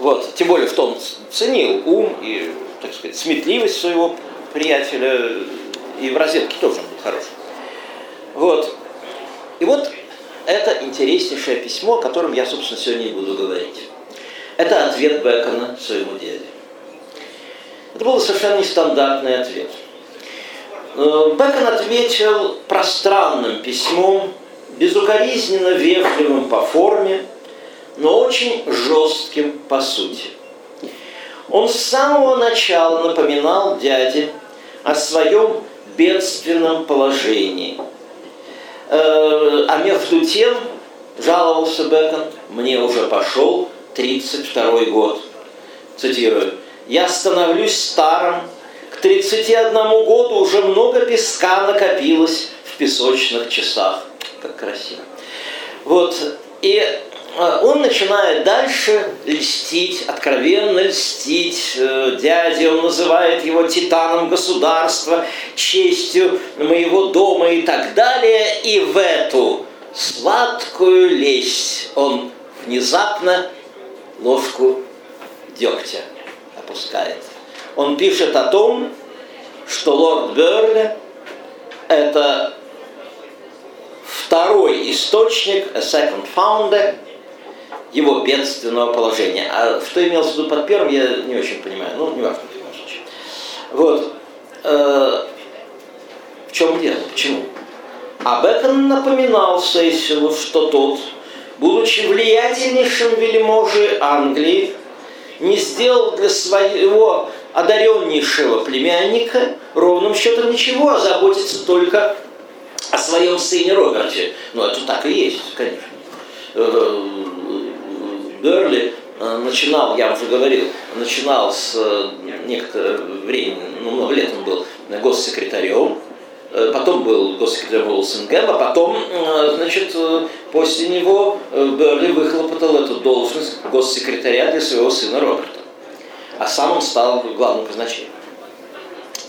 Вот. Тем более, что он ценил ум и, так сказать, сметливость своего приятеля, и в розетке тоже он был хороший. Вот. И вот это интереснейшее письмо, о котором я, собственно, сегодня и буду говорить. Это ответ Бекона своему дяде. Это был совершенно нестандартный ответ. Э, Бекон ответил пространным письмом, безукоризненно вежливым по форме, но очень жестким по сути. Он с самого начала напоминал дяде о своем бедственном положении. Э, а между тем, жаловался Бекон, мне уже пошел 32 год. Цитирую. «Я становлюсь старым, к 31 году уже много песка накопилось в песочных часах». Как красиво. Вот. И а, он начинает дальше льстить, откровенно льстить э, дяде, он называет его титаном государства, честью моего дома и так далее. И в эту сладкую лесть он внезапно ложку дегтя опускает. Он пишет о том, что лорд Берли – это второй источник, a second founder – его бедственного положения. А что имелось в виду под первым, я не очень понимаю. Ну, не важно, в. Вот. Э, в чем дело? Почему? А Бекон напоминал Сейсилу, что тот, будучи влиятельнейшим вельможей Англии, не сделал для своего одареннейшего племянника ровным счетом ничего, а заботится только о своем сыне Роберте. Ну, это так и есть, конечно э, Берли э, начинал, я уже говорил, начинал с э, некоторого времени, ну, много лет он был госсекретарем, э, потом был госсекретарем Уолсингема, а потом, значит, после него Берли выхлопотал эту должность госсекретаря для своего сына Роберта. А сам он стал главным казначеем.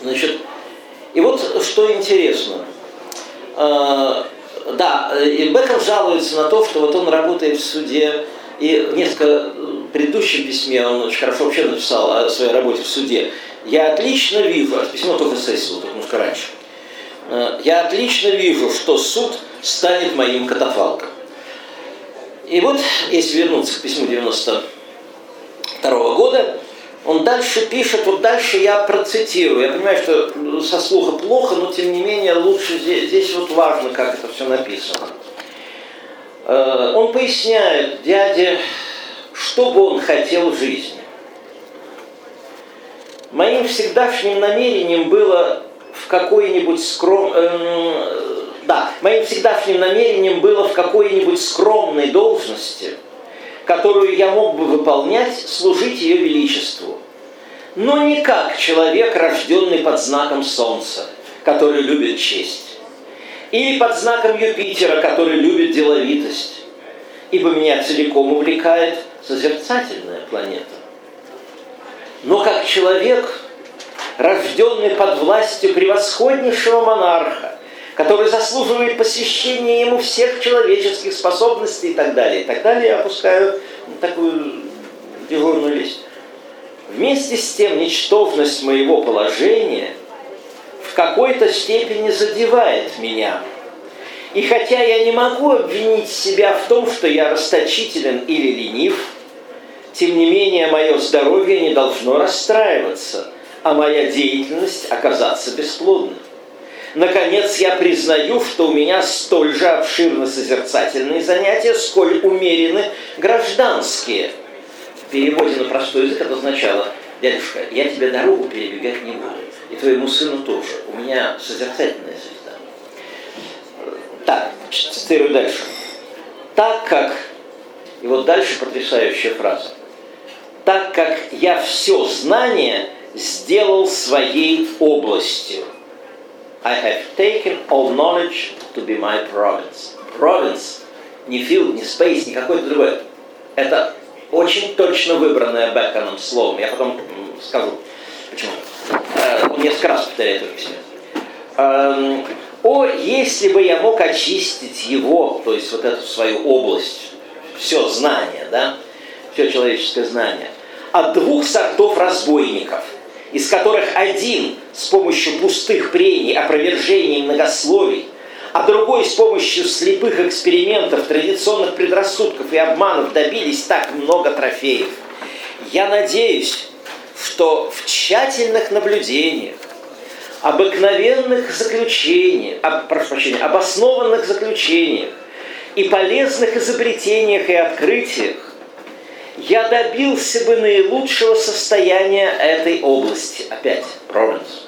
Значит, и вот что интересно. Да, и Бекон жалуется на то, что вот он работает в суде и в несколько предыдущем письме он очень хорошо вообще написал о своей работе в суде. Я отлично вижу, а письмо только Сесилу, только немножко раньше. Э, я отлично вижу, что суд станет моим катафалком. И вот, если вернуться к письму 92 года, он дальше пишет, вот дальше я процитирую. Я понимаю, что со слуха плохо, но тем не менее лучше здесь, здесь вот важно, как это все написано. Э, он поясняет дяде, что бы он хотел в жизни. Моим всегдашним намерением было в какой-нибудь скром... Э, да, моим всегдашним намерением было в какой-нибудь скромной должности, которую я мог бы выполнять, служить ее величеству. Но не как человек, рожденный под знаком солнца, который любит честь или под знаком Юпитера, который любит деловитость, ибо меня целиком увлекает созерцательная планета. Но как человек, рожденный под властью превосходнейшего монарха, который заслуживает посещения ему всех человеческих способностей и так далее, и так далее, я опускаю такую дежурную лист. Вместе с тем, ничтожность моего положения какой-то степени задевает меня. И хотя я не могу обвинить себя в том, что я расточителен или ленив, тем не менее мое здоровье не должно расстраиваться, а моя деятельность оказаться бесплодной. Наконец, я признаю, что у меня столь же обширно созерцательные занятия, сколь умерены гражданские. В переводе на простой язык это означало, дядюшка, я тебе дорогу перебегать не буду, и твоему сыну тоже. У меня созерцательная звезда. Так, цитирую дальше. Так как, и вот дальше потрясающая фраза, так как я все знание сделал своей областью – I have taken all knowledge to be my province. Province, не field, не space, не какой-то другой. Это очень точно выбранное Беконом словом. Я потом скажу, почему. Э, он несколько раз повторяет это в письме. Эм, О, если бы я мог очистить его, то есть вот эту свою область, все знание, да, все человеческое знание, от двух сортов разбойников – из которых один с помощью пустых прений, опровержений и многословий, а другой с помощью слепых экспериментов, традиционных предрассудков и обманов добились так много трофеев. Я надеюсь, что в тщательных наблюдениях, обыкновенных заключениях, об, прошу прощения, обоснованных заключениях и полезных изобретениях и открытиях я добился бы наилучшего состояния этой области. Опять, Провенс.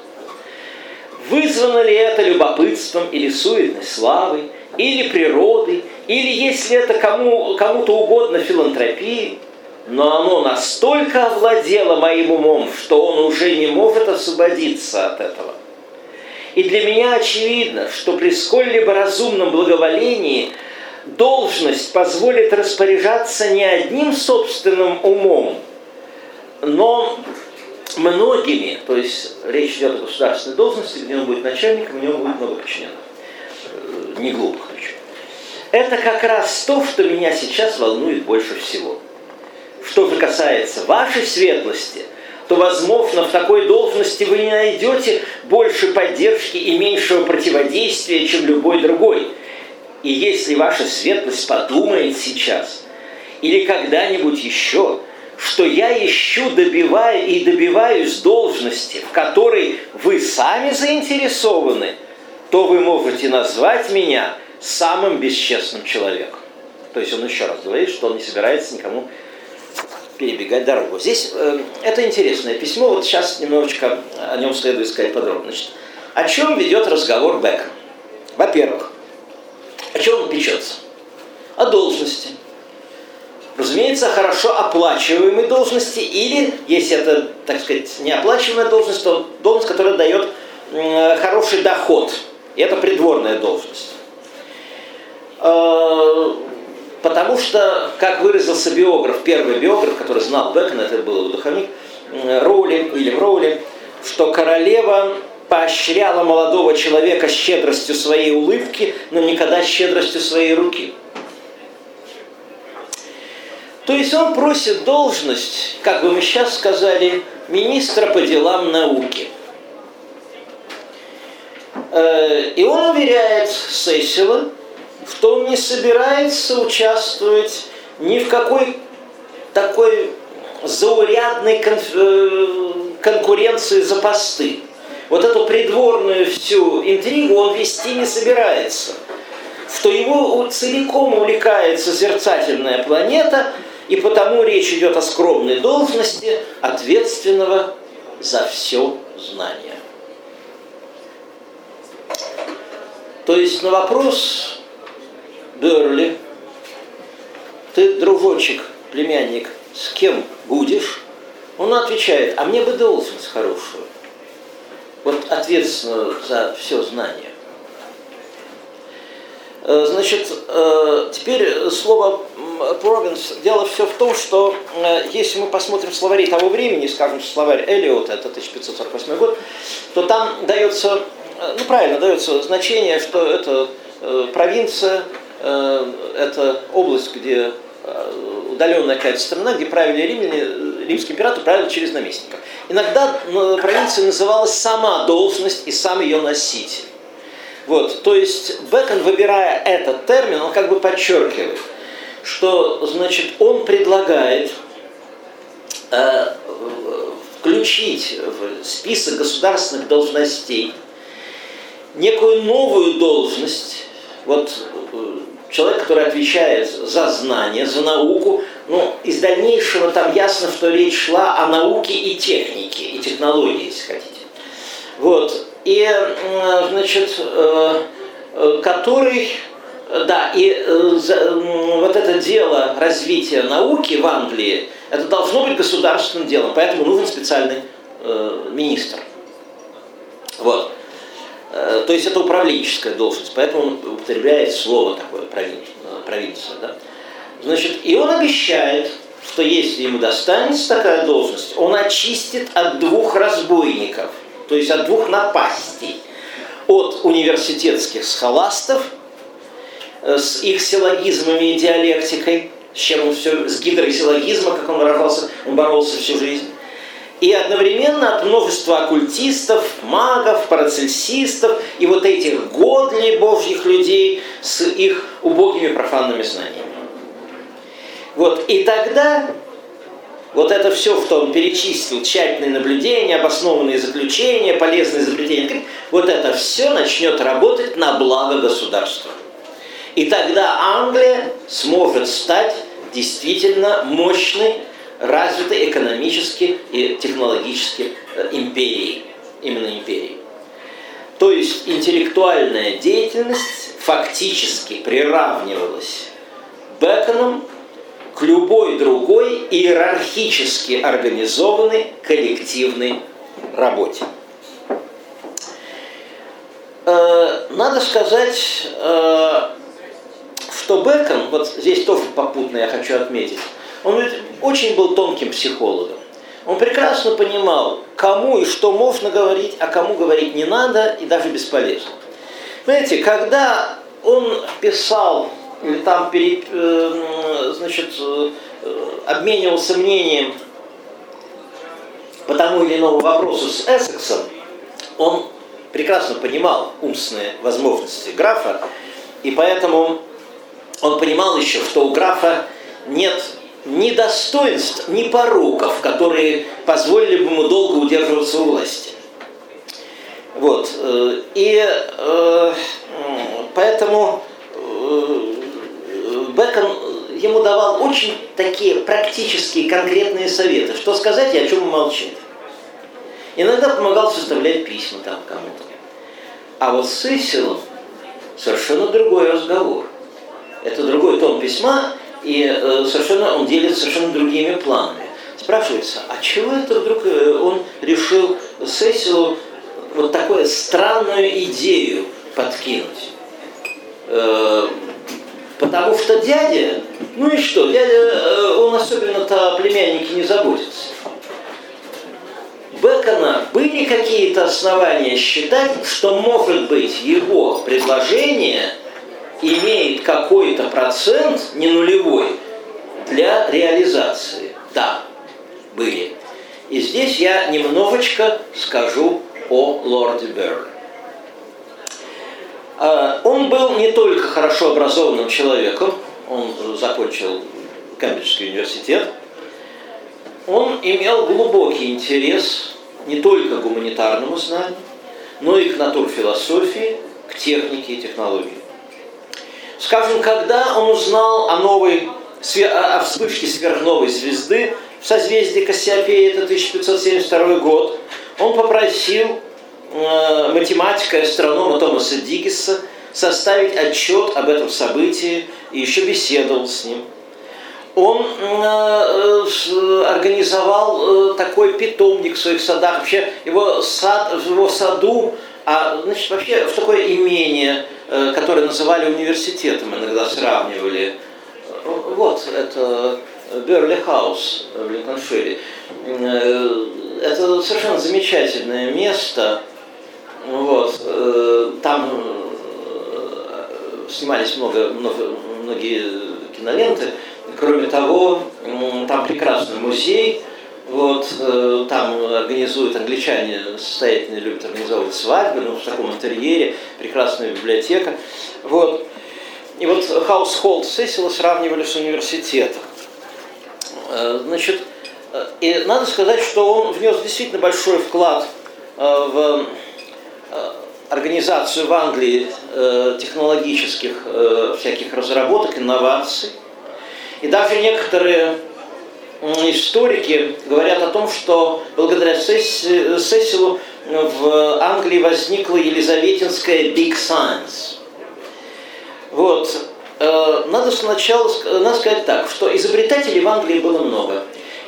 Вызвано ли это любопытством или суетной славой, или природой, или, если это кому, кому-то угодно, филантропией, но оно настолько овладело моим умом, что он уже не может освободиться от этого. И для меня очевидно, что при сколь-либо разумном благоволении – должность позволит распоряжаться не одним собственным умом, но многими, то есть речь идет о государственной должности, где он будет начальником, у него будет много подчиненных, э, не глупых причем. Это как раз то, что меня сейчас волнует больше всего. Что же касается вашей светлости, то, возможно, в такой должности вы не найдете больше поддержки и меньшего противодействия, чем любой другой – и если ваша светлость подумает сейчас или когда-нибудь еще, что я ищу, добиваю и добиваюсь должности, в которой вы сами заинтересованы, то вы можете назвать меня самым бесчестным человеком. То есть он еще раз говорит, что он не собирается никому перебегать дорогу. Здесь э, это интересное письмо, вот сейчас немножечко о нем следует сказать подробно. Значит, о чем ведет разговор Бекон? Во-первых, о чем он печется? О должности. Разумеется, хорошо оплачиваемой должности или, если это, так сказать, неоплачиваемая должность, то должность, которая дает хороший доход. И это придворная должность. Э, потому что, как выразился биограф, первый биограф, который знал Бекона, это был духовник, Роули, Уильям Роули, что королева поощряла молодого человека щедростью своей улыбки, но никогда щедростью своей руки. То есть он просит должность, как бы мы сейчас сказали, министра по делам науки. Э, и он уверяет Сесила, что он не собирается участвовать ни в какой такой заурядной э, конкуренции за посты вот эту придворную всю интригу он вести не собирается. Что его целиком увлекает созерцательная планета, и потому речь идет о скромной должности ответственного за все знание. То есть на вопрос Берли, ты, дружочек, племянник, с кем будешь? Он отвечает, а мне бы должность хорошую вот ответственную за все знание. Э, значит, э, теперь слово провинс. Дело все в том, что э, если мы посмотрим словари того времени, скажем, словарь Элиота, это 1548 год, то там дается, ну правильно, дается значение, что это провинция, это область, где отдаленная какая-то страна, где правили римляне, римский император правил через наместника. Иногда провинция называлась сама должность и сам ее носитель. Вот, то есть Бекон, выбирая этот термин, он как бы подчеркивает, что, значит, он предлагает э, включить в список государственных должностей некую новую должность, вот э, человек, который отвечает за знания, за науку, ну, из дальнейшего там ясно, что речь шла о науке и технике, и технологии, если хотите. Вот. И, значит, э, э, который, да, и вот это дело развития науки в Англии, это должно быть государственным делом, поэтому нужен специальный министр. Вот. Э, то есть это управленческая должность, поэтому он употребляет слово такое провинция. Да? Значит, и он обещает, что если ему достанется такая должность, он очистит от двух разбойников, то есть от двух напастей. От университетских схоластов э, с их силлогизмами и диалектикой, с чем он все, с гидросиллогизма, как он выражался, он боролся всю жизнь и одновременно от множества оккультистов, магов, парацельсистов и вот этих годлей божьих людей с их убогими профанными знаниями. Вот, и тогда вот это все, что он перечислил, тщательные наблюдения, обоснованные заключения, полезные изобретения, вот это все начнет работать на благо государства. И тогда Англия сможет стать действительно мощной развитой экономически и технологически э, империей, именно империей. То есть интеллектуальная деятельность фактически приравнивалась Беконом к любой другой иерархически организованной коллективной работе. Э, надо сказать, э, что Бекон, вот здесь тоже попутно я хочу отметить, он ведь очень был тонким психологом. Он прекрасно понимал, кому и что можно говорить, а кому говорить не надо и даже бесполезно. Знаете, когда он писал или там перед, э, значит, э, обменивался мнением по тому или иному вопросу с Эссексом, он прекрасно понимал умственные возможности графа, и поэтому он понимал еще, что у графа нет ни достоинств, ни пороков, которые позволили бы ему долго удерживаться у власти. Вот. Э, и э, поэтому э, Бекон ему давал очень такие практические, конкретные советы, что сказать и о чем умолчать. Иногда помогал составлять письма там кому-то. А вот с Исилом совершенно другой разговор. Это другой тон письма, и э, совершенно он делится совершенно другими планами. Спрашивается, а чего это вдруг э, он решил Сесилу вот такую странную идею подкинуть? Э, потому что дядя, ну и что, дядя, он особенно-то о племяннике не заботится. Бекона были какие-то основания считать, что, может быть, его предложение – имеет какой-то процент, не нулевой, для реализации. Да, были. И здесь я немножечко скажу о лорде Берли. А, он был не только хорошо образованным человеком, он закончил Кембриджский университет, он имел глубокий интерес не только к гуманитарному знанию, но и к натурфилософии, к технике и технологии. Скажем, когда он узнал о новой о вспышке сверхновой звезды в созвездии Кассиопеи, это 1572 год, он попросил э, математика и астронома Томаса Диггиса составить отчет об этом событии и еще беседовал с ним. Он э, э, организовал такой питомник в своих садах. Вообще его сад, в его саду а значит, вообще в такое имение, э, которое называли университетом, иногда сравнивали. Вот, это Берли Хаус в Линкольншире. Э, это совершенно замечательное место. Вот, э, там снимались много, много, многие киноленты. Кроме того, там прекрасный музей, вот, э, там организуют англичане, состоятельные любят организовывать свадьбы, ну, в таком интерьере, прекрасная библиотека. Вот. И вот Household Сесила сравнивали с университетом. Э, значит, э, и надо сказать, что он внес действительно большой вклад в организацию в Англии технологических всяких разработок, инноваций. И даже некоторые историки говорят о том, что благодаря Сесилу в Англии возникла Елизаветинская Big Science. Вот. Э, надо сначала надо сказать так, что изобретателей в Англии было много.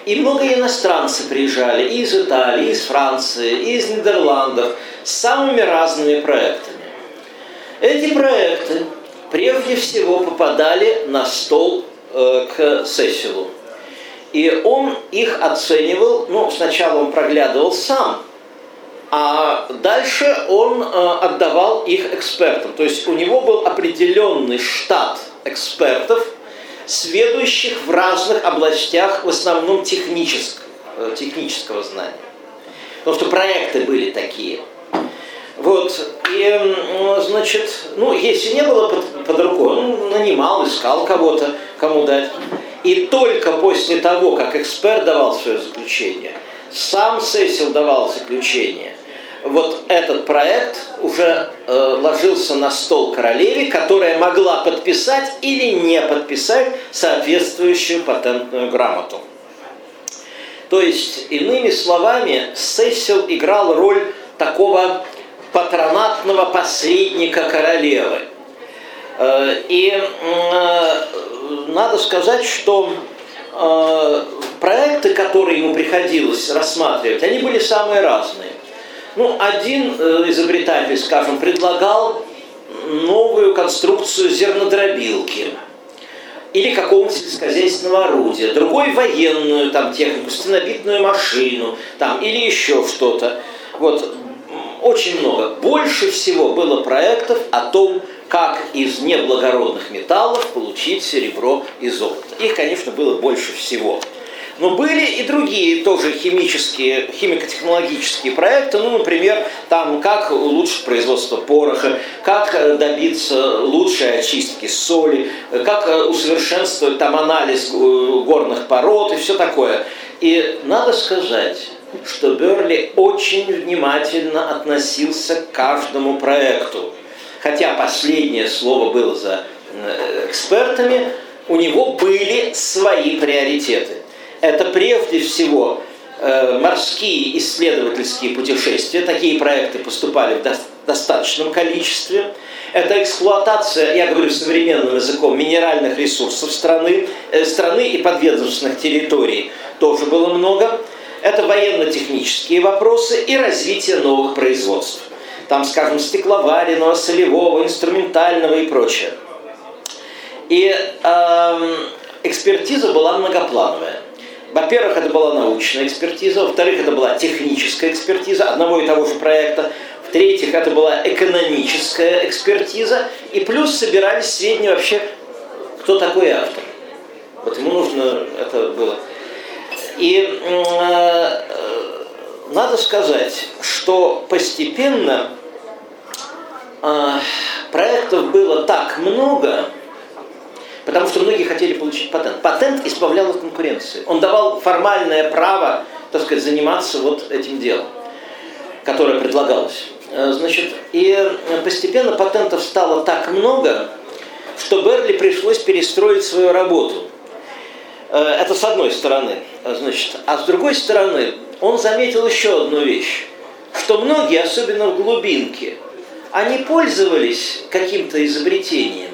И много иностранцев приезжали и из Италии, и из Франции, и из Нидерландов с самыми разными проектами. Эти проекты прежде всего попадали на стол э, к Сесилу. И он их оценивал, ну, сначала он проглядывал сам, а дальше он э, отдавал их экспертам. То есть у него был определенный штат экспертов, сведущих в разных областях, в основном технического, э, технического знания. Потому что проекты были такие. Вот, и, значит, ну, если не было под, под рукой, он нанимал, искал кого-то, кому дать. И только после того, как эксперт давал свое заключение, сам Сесил давал заключение, вот этот проект уже э, ложился на стол королеве, которая могла подписать или не подписать соответствующую патентную грамоту. То есть, иными словами, Сесил играл роль такого патронатного посредника королевы. Э, и э, надо сказать, что э, проекты, которые ему приходилось рассматривать, они были самые разные. Ну, один изобретатель, скажем, предлагал новую конструкцию зернодробилки или какого-нибудь сельскохозяйственного орудия, другой военную там технику, стенобитную машину, там, или еще что-то. Вот, очень много. Больше всего было проектов о том, как из неблагородных металлов получить серебро и золото. Их, конечно, было больше всего. Но были и другие тоже химические, химико-технологические проекты, ну, например, там, как улучшить производство пороха, как э, добиться лучшей очистки соли, как э, усовершенствовать там анализ э, горных пород и все такое. И надо сказать, что Берли очень внимательно относился к каждому проекту хотя последнее слово было за э, экспертами, у него были свои приоритеты. Это прежде всего э, морские исследовательские путешествия. Такие проекты поступали в достаточном количестве. Это эксплуатация, я говорю современным языком, минеральных ресурсов страны, э, страны и подведомственных территорий тоже было много. Это военно-технические вопросы и развитие новых производств там, скажем, стекловаренного, солевого, инструментального и прочее. И э, экспертиза была многоплановая. Во-первых, это была научная экспертиза, во-вторых, это была техническая экспертиза одного и того же проекта, в-третьих, это была экономическая экспертиза, и плюс собирались сведения вообще, кто такой автор. Вот ему нужно это было. И э, надо сказать, что постепенно э, проектов было так много, потому что многие хотели получить патент. Патент избавлял от конкуренции. Он давал формальное право, так сказать, заниматься вот этим делом, которое предлагалось. Э, значит, и постепенно патентов стало так много, что Берли пришлось перестроить свою работу. Э, это с одной стороны. Значит, а с другой стороны, он заметил еще одну вещь, что многие, особенно в глубинке, они пользовались каким-то изобретением,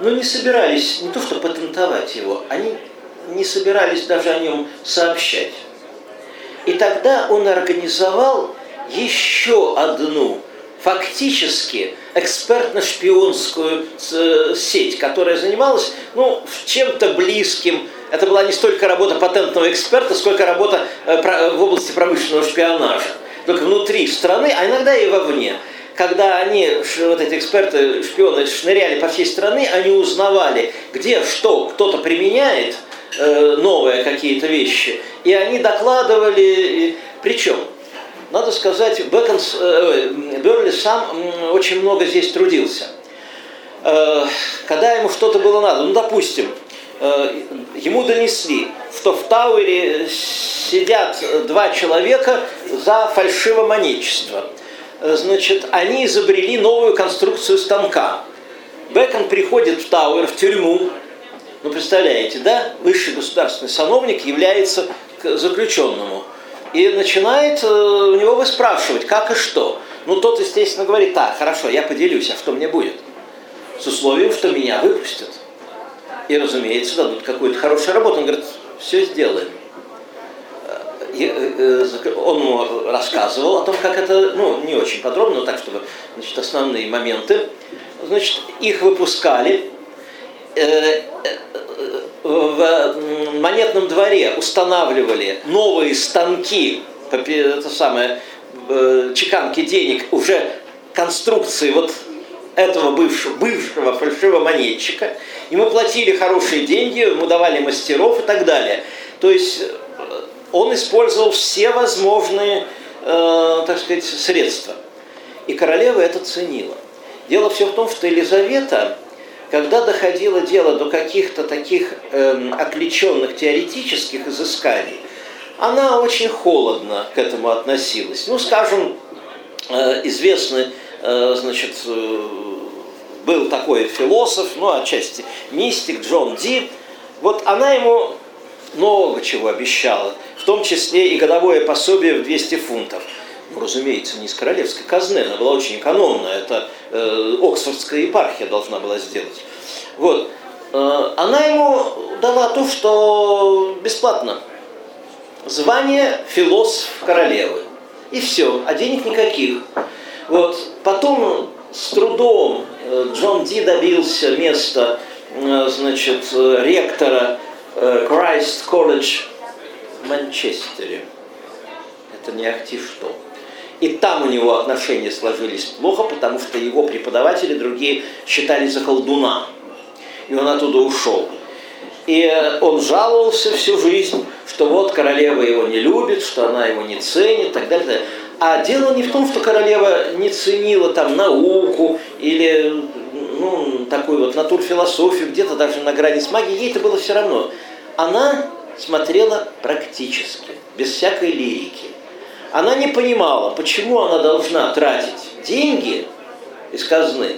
но не собирались не то что патентовать его, они не собирались даже о нем сообщать. И тогда он организовал еще одну фактически экспертно-шпионскую э, сеть, которая занималась ну, чем-то близким это была не столько работа патентного эксперта, сколько работа э, в области промышленного шпионажа. Только внутри страны, а иногда и вовне. Когда они, вот эти эксперты, шпионы, шныряли по всей стране, они узнавали, где что кто-то применяет, новые какие-то вещи. И они докладывали, причем, надо сказать, Бэконс, Берли сам очень много здесь трудился. Когда ему что-то было надо, ну, допустим, ему донесли, что в Тауэре сидят два человека за фальшивомонечество. Значит, они изобрели новую конструкцию станка. Бекон приходит в Тауэр, в тюрьму. Ну, представляете, да? Высший государственный сановник является к заключенному. И начинает э, у него выспрашивать, как и что. Ну, тот, естественно, говорит, так, хорошо, я поделюсь, а что мне будет? С условием, что меня выпустят. И, разумеется, дадут какую-то хорошую работу. Он говорит, все сделаем. Э, э, он рассказывал о том, как это, ну, не очень подробно, но так, чтобы, значит, основные моменты. Значит, их выпускали. Э, в монетном дворе устанавливали новые станки, это самое, чеканки денег, уже конструкции вот этого бывшего, бывшего фальшивомонетчика, и мы платили хорошие деньги, мы давали мастеров и так далее. То есть он использовал все возможные, э, так сказать, средства. И королева это ценила. Дело все в том, что Елизавета, когда доходило дело до каких-то таких э, отвлеченных теоретических изысканий, она очень холодно к этому относилась. Ну, скажем, э, известный, э, значит, э, был такой философ, ну, отчасти мистик Джон Ди. Вот она ему много чего обещала, в том числе и годовое пособие в 200 фунтов. Ну, разумеется, не из королевской казны, она была очень экономная, это э, Оксфордская епархия должна была сделать. Вот. Э, она ему дала то, что бесплатно. Звание философ королевы. И все, а денег никаких. Вот. Потом с трудом э, Джон Ди добился места э, значит, э, ректора Christ College в Манчестере. Это не ахти что. И там у него отношения сложились плохо, потому что его преподаватели другие считали за колдуна. И он оттуда ушел. И он жаловался всю жизнь, что вот королева его не любит, что она его не ценит и так далее. А дело не в том, что королева не ценила там науку или ну, такую вот натурфилософию, где-то даже на грани с магией, ей это было все равно она смотрела практически, без всякой лирики. Она не понимала, почему она должна тратить деньги из казны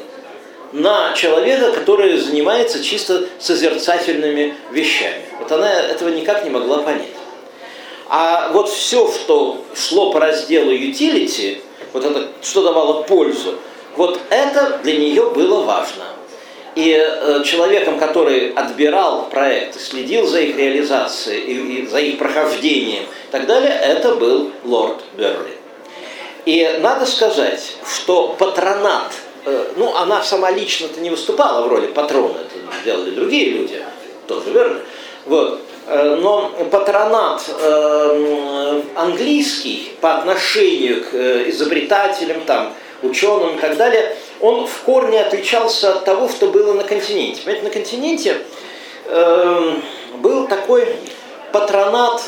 на человека, который занимается чисто созерцательными вещами. Вот она этого никак не могла понять. А вот все, что шло по разделу utility, вот это, что давало пользу, вот это для нее было важно. И э, человеком, который отбирал проекты, следил за их реализацией и, и за их прохождением и так далее, это был лорд Берли. И надо сказать, что патронат, э, ну, она сама лично-то не выступала в роли патрона, это делали другие люди, тоже верно. Вот. Э, но патронат э, английский по отношению к э, изобретателям, там, ученым и так далее, он в корне отличался от того, что было на континенте. Понимаете, на континенте э, был такой патронат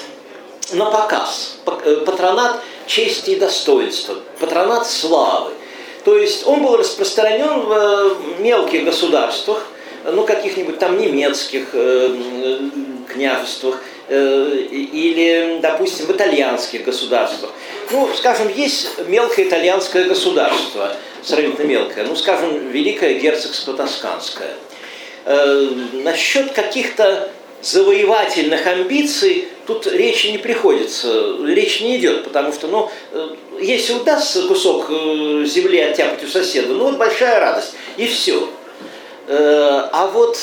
на показ, э, патронат чести и достоинства, патронат славы. То есть он был распространен в э, мелких государствах, ну, каких-нибудь там немецких э, княжествах, Э, или, допустим, в итальянских государствах. Ну, скажем, есть мелкое итальянское государство, сравнительно мелкое, ну, скажем, Великое Герцогство Тосканское. Э, насчет каких-то завоевательных амбиций тут речи не приходится, речь не идет, потому что, ну, э, если удастся кусок земли оттяпать у соседа, ну, вот большая радость, и все. А вот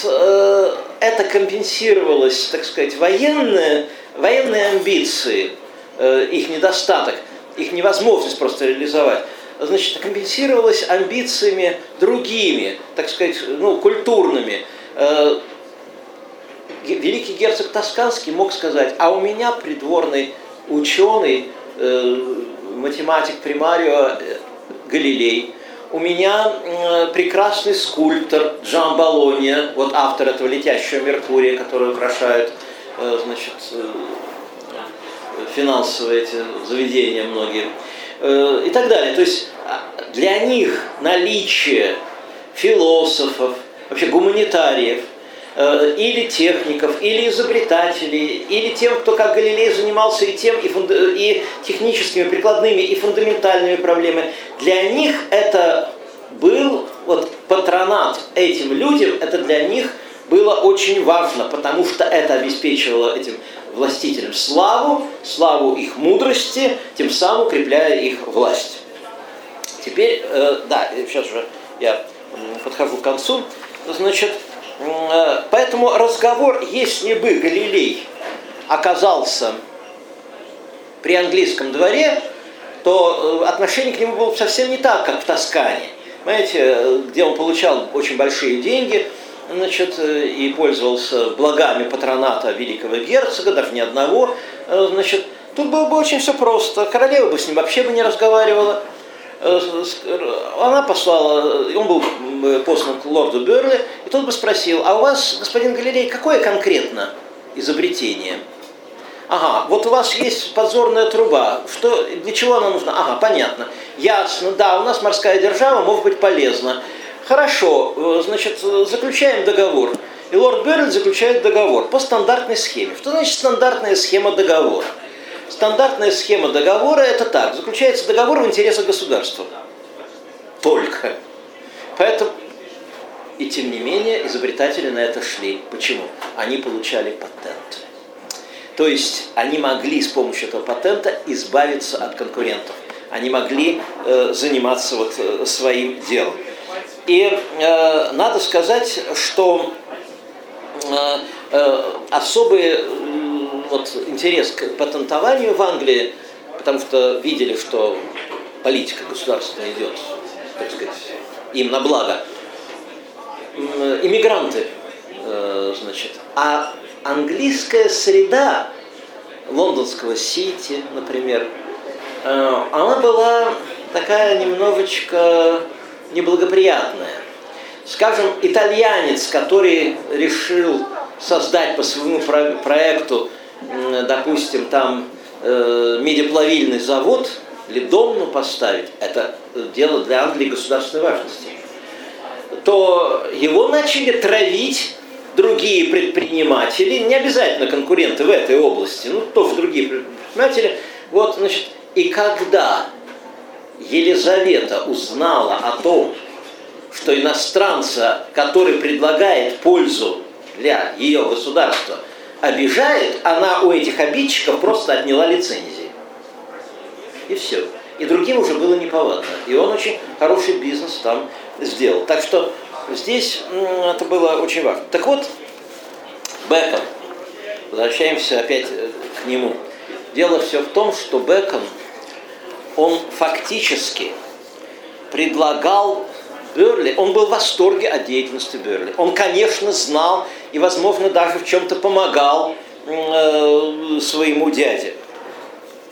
это компенсировалось, так сказать, военные, военные амбиции, э, их недостаток, их невозможность просто реализовать, значит, компенсировалось амбициями другими, так сказать, ну, культурными. Э, великий герцог Тосканский мог сказать, а у меня придворный ученый, э, математик примарио Галилей, у меня прекрасный скульптор Джан Болония, вот автор этого «Летящего Меркурия», который украшает э, значит, финансовые эти заведения многие и так далее. То есть а, для них наличие философов, вообще гуманитариев, или техников, или изобретателей, или тем, кто как Галилей занимался и тем, и, фунда, и техническими, прикладными, и фундаментальными проблемами. Для них это был вот патронат этим людям, это для них было очень важно, потому что это обеспечивало этим властителям славу, славу их мудрости, тем самым укрепляя их власть. Теперь, э, да, сейчас уже я подхожу к концу. Значит, э, поэтому разговор, если бы Галилей оказался при английском дворе, то э, отношение к нему было совсем не так, как в Тоскане знаете, где он получал очень большие деньги, значит, и пользовался благами патроната великого герцога, даже не одного, значит, тут было бы очень все просто. Королева бы с ним вообще бы не разговаривала. Она послала, он был послан к лорду Берли, и тот бы спросил, а у вас, господин Галилей, какое конкретно изобретение? Ага, вот у вас есть подзорная труба. Что, для чего она нужна? Ага, понятно. Ясно, да, у нас морская держава может быть полезна. Хорошо, э, значит, заключаем договор. И лорд Беррилл заключает договор по стандартной схеме. Что значит стандартная схема договора? Стандартная схема договора это так. Заключается договор в интересах государства. Только. Поэтому и тем не менее изобретатели на это шли. Почему? Они получали патент. То есть они могли с помощью этого патента избавиться от конкурентов. Они могли э, заниматься вот, э, своим делом. И э, надо сказать, что э, э, особый э, вот, интерес к патентованию в Англии, потому что видели, что политика государственная идет, так сказать, им на благо, иммигранты, э, значит, а английская среда лондонского Сити, например, э, она была такая немножечко неблагоприятная. Скажем, итальянец, который решил создать по своему проекту, допустим, там э, медиплавильный завод или дом ну, поставить, это дело для Англии государственной важности, то его начали травить другие предприниматели, не обязательно конкуренты в этой области, ну тоже другие предприниматели. Вот, значит, и когда Елизавета узнала о том, что иностранца, который предлагает пользу для ее государства, обижает, она у этих обидчиков просто отняла лицензии. И все. И другим уже было неповадно. И он очень хороший бизнес там сделал. Так что Здесь это было очень важно. Так вот, Бекон, возвращаемся опять э, к нему. Дело все в том, что Бекон, он фактически предлагал Берли, он был в восторге от деятельности Берли. Он, конечно, знал и, возможно, даже в чем-то помогал э, своему дяде.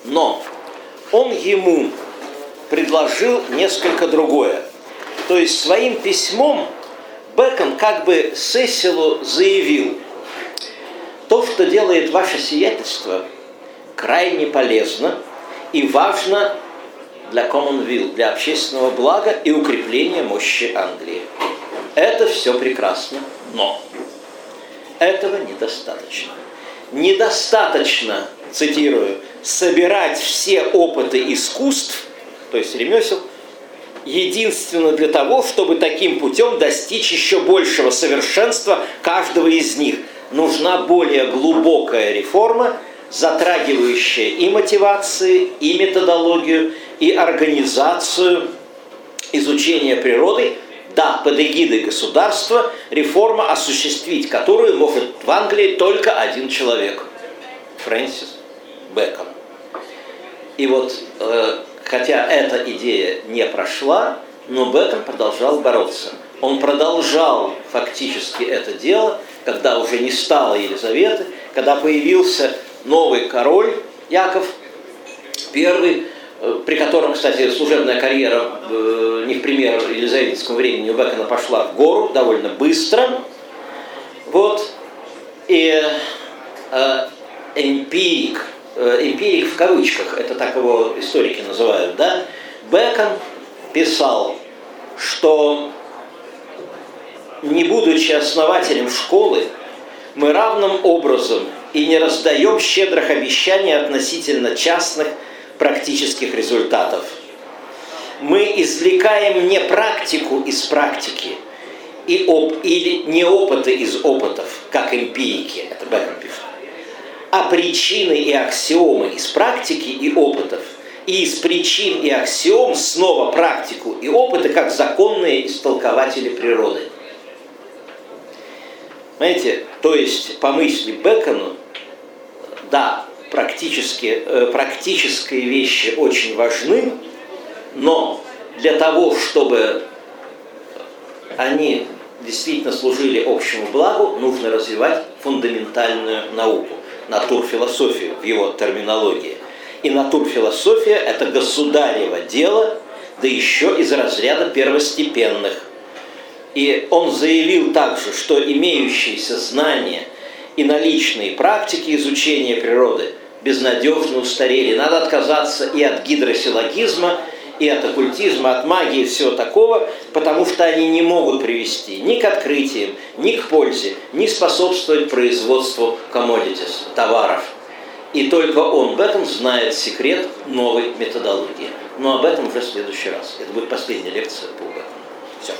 Но он ему предложил несколько другое. То есть своим письмом Бекон как бы Сесилу заявил, то, что делает ваше сиятельство, крайне полезно и важно для Commonweal, для общественного блага и укрепления мощи Англии. Это все прекрасно, но этого недостаточно. Недостаточно, цитирую, собирать все опыты искусств, то есть ремесел, единственно для того, чтобы таким путем достичь еще большего совершенства каждого из них. Нужна более глубокая реформа, затрагивающая и мотивации, и методологию, и организацию изучения природы, да, под эгидой государства, реформа, осуществить которую может в Англии только один человек – Фрэнсис Бэкон. И вот э, Хотя эта идея не прошла, но Бекон продолжал бороться. Он продолжал фактически это дело, когда уже не стало Елизаветы, когда появился новый король Яков э, при котором, кстати, служебная карьера э, не в пример елизаветинскому времени у Бекона пошла в гору довольно быстро. Вот. И э, эмпирик, э, эмпирик в кавычках, это так его историки называют, да, Бекон писал, что не будучи основателем школы, мы равным образом и не раздаем щедрых обещаний относительно частных практических результатов. Мы извлекаем не практику из практики и оп, или не опыты из опытов, как эмпирики, это пишет, а причины и аксиомы из практики и опытов, и из причин и аксиом снова практику и опыты, как законные истолкователи природы. Знаете, то есть по мысли Бекону, да, практически, э, практические вещи очень важны, но для того, чтобы они действительно служили общему благу, нужно развивать фундаментальную науку, натурфилософию в его терминологии. И натурфилософия – это государево дело, да еще из разряда первостепенных. И он заявил также, что имеющиеся знания и наличные практики изучения природы безнадежно устарели. Надо отказаться и от гидросилогизма, и от оккультизма, от магии и всего такого, потому что они не могут привести ни к открытиям, ни к пользе, ни способствовать производству commodities, товаров. И только он в этом знает секрет новой методологии. Но об этом уже в следующий раз. Это будет последняя лекция по Беттону. Все.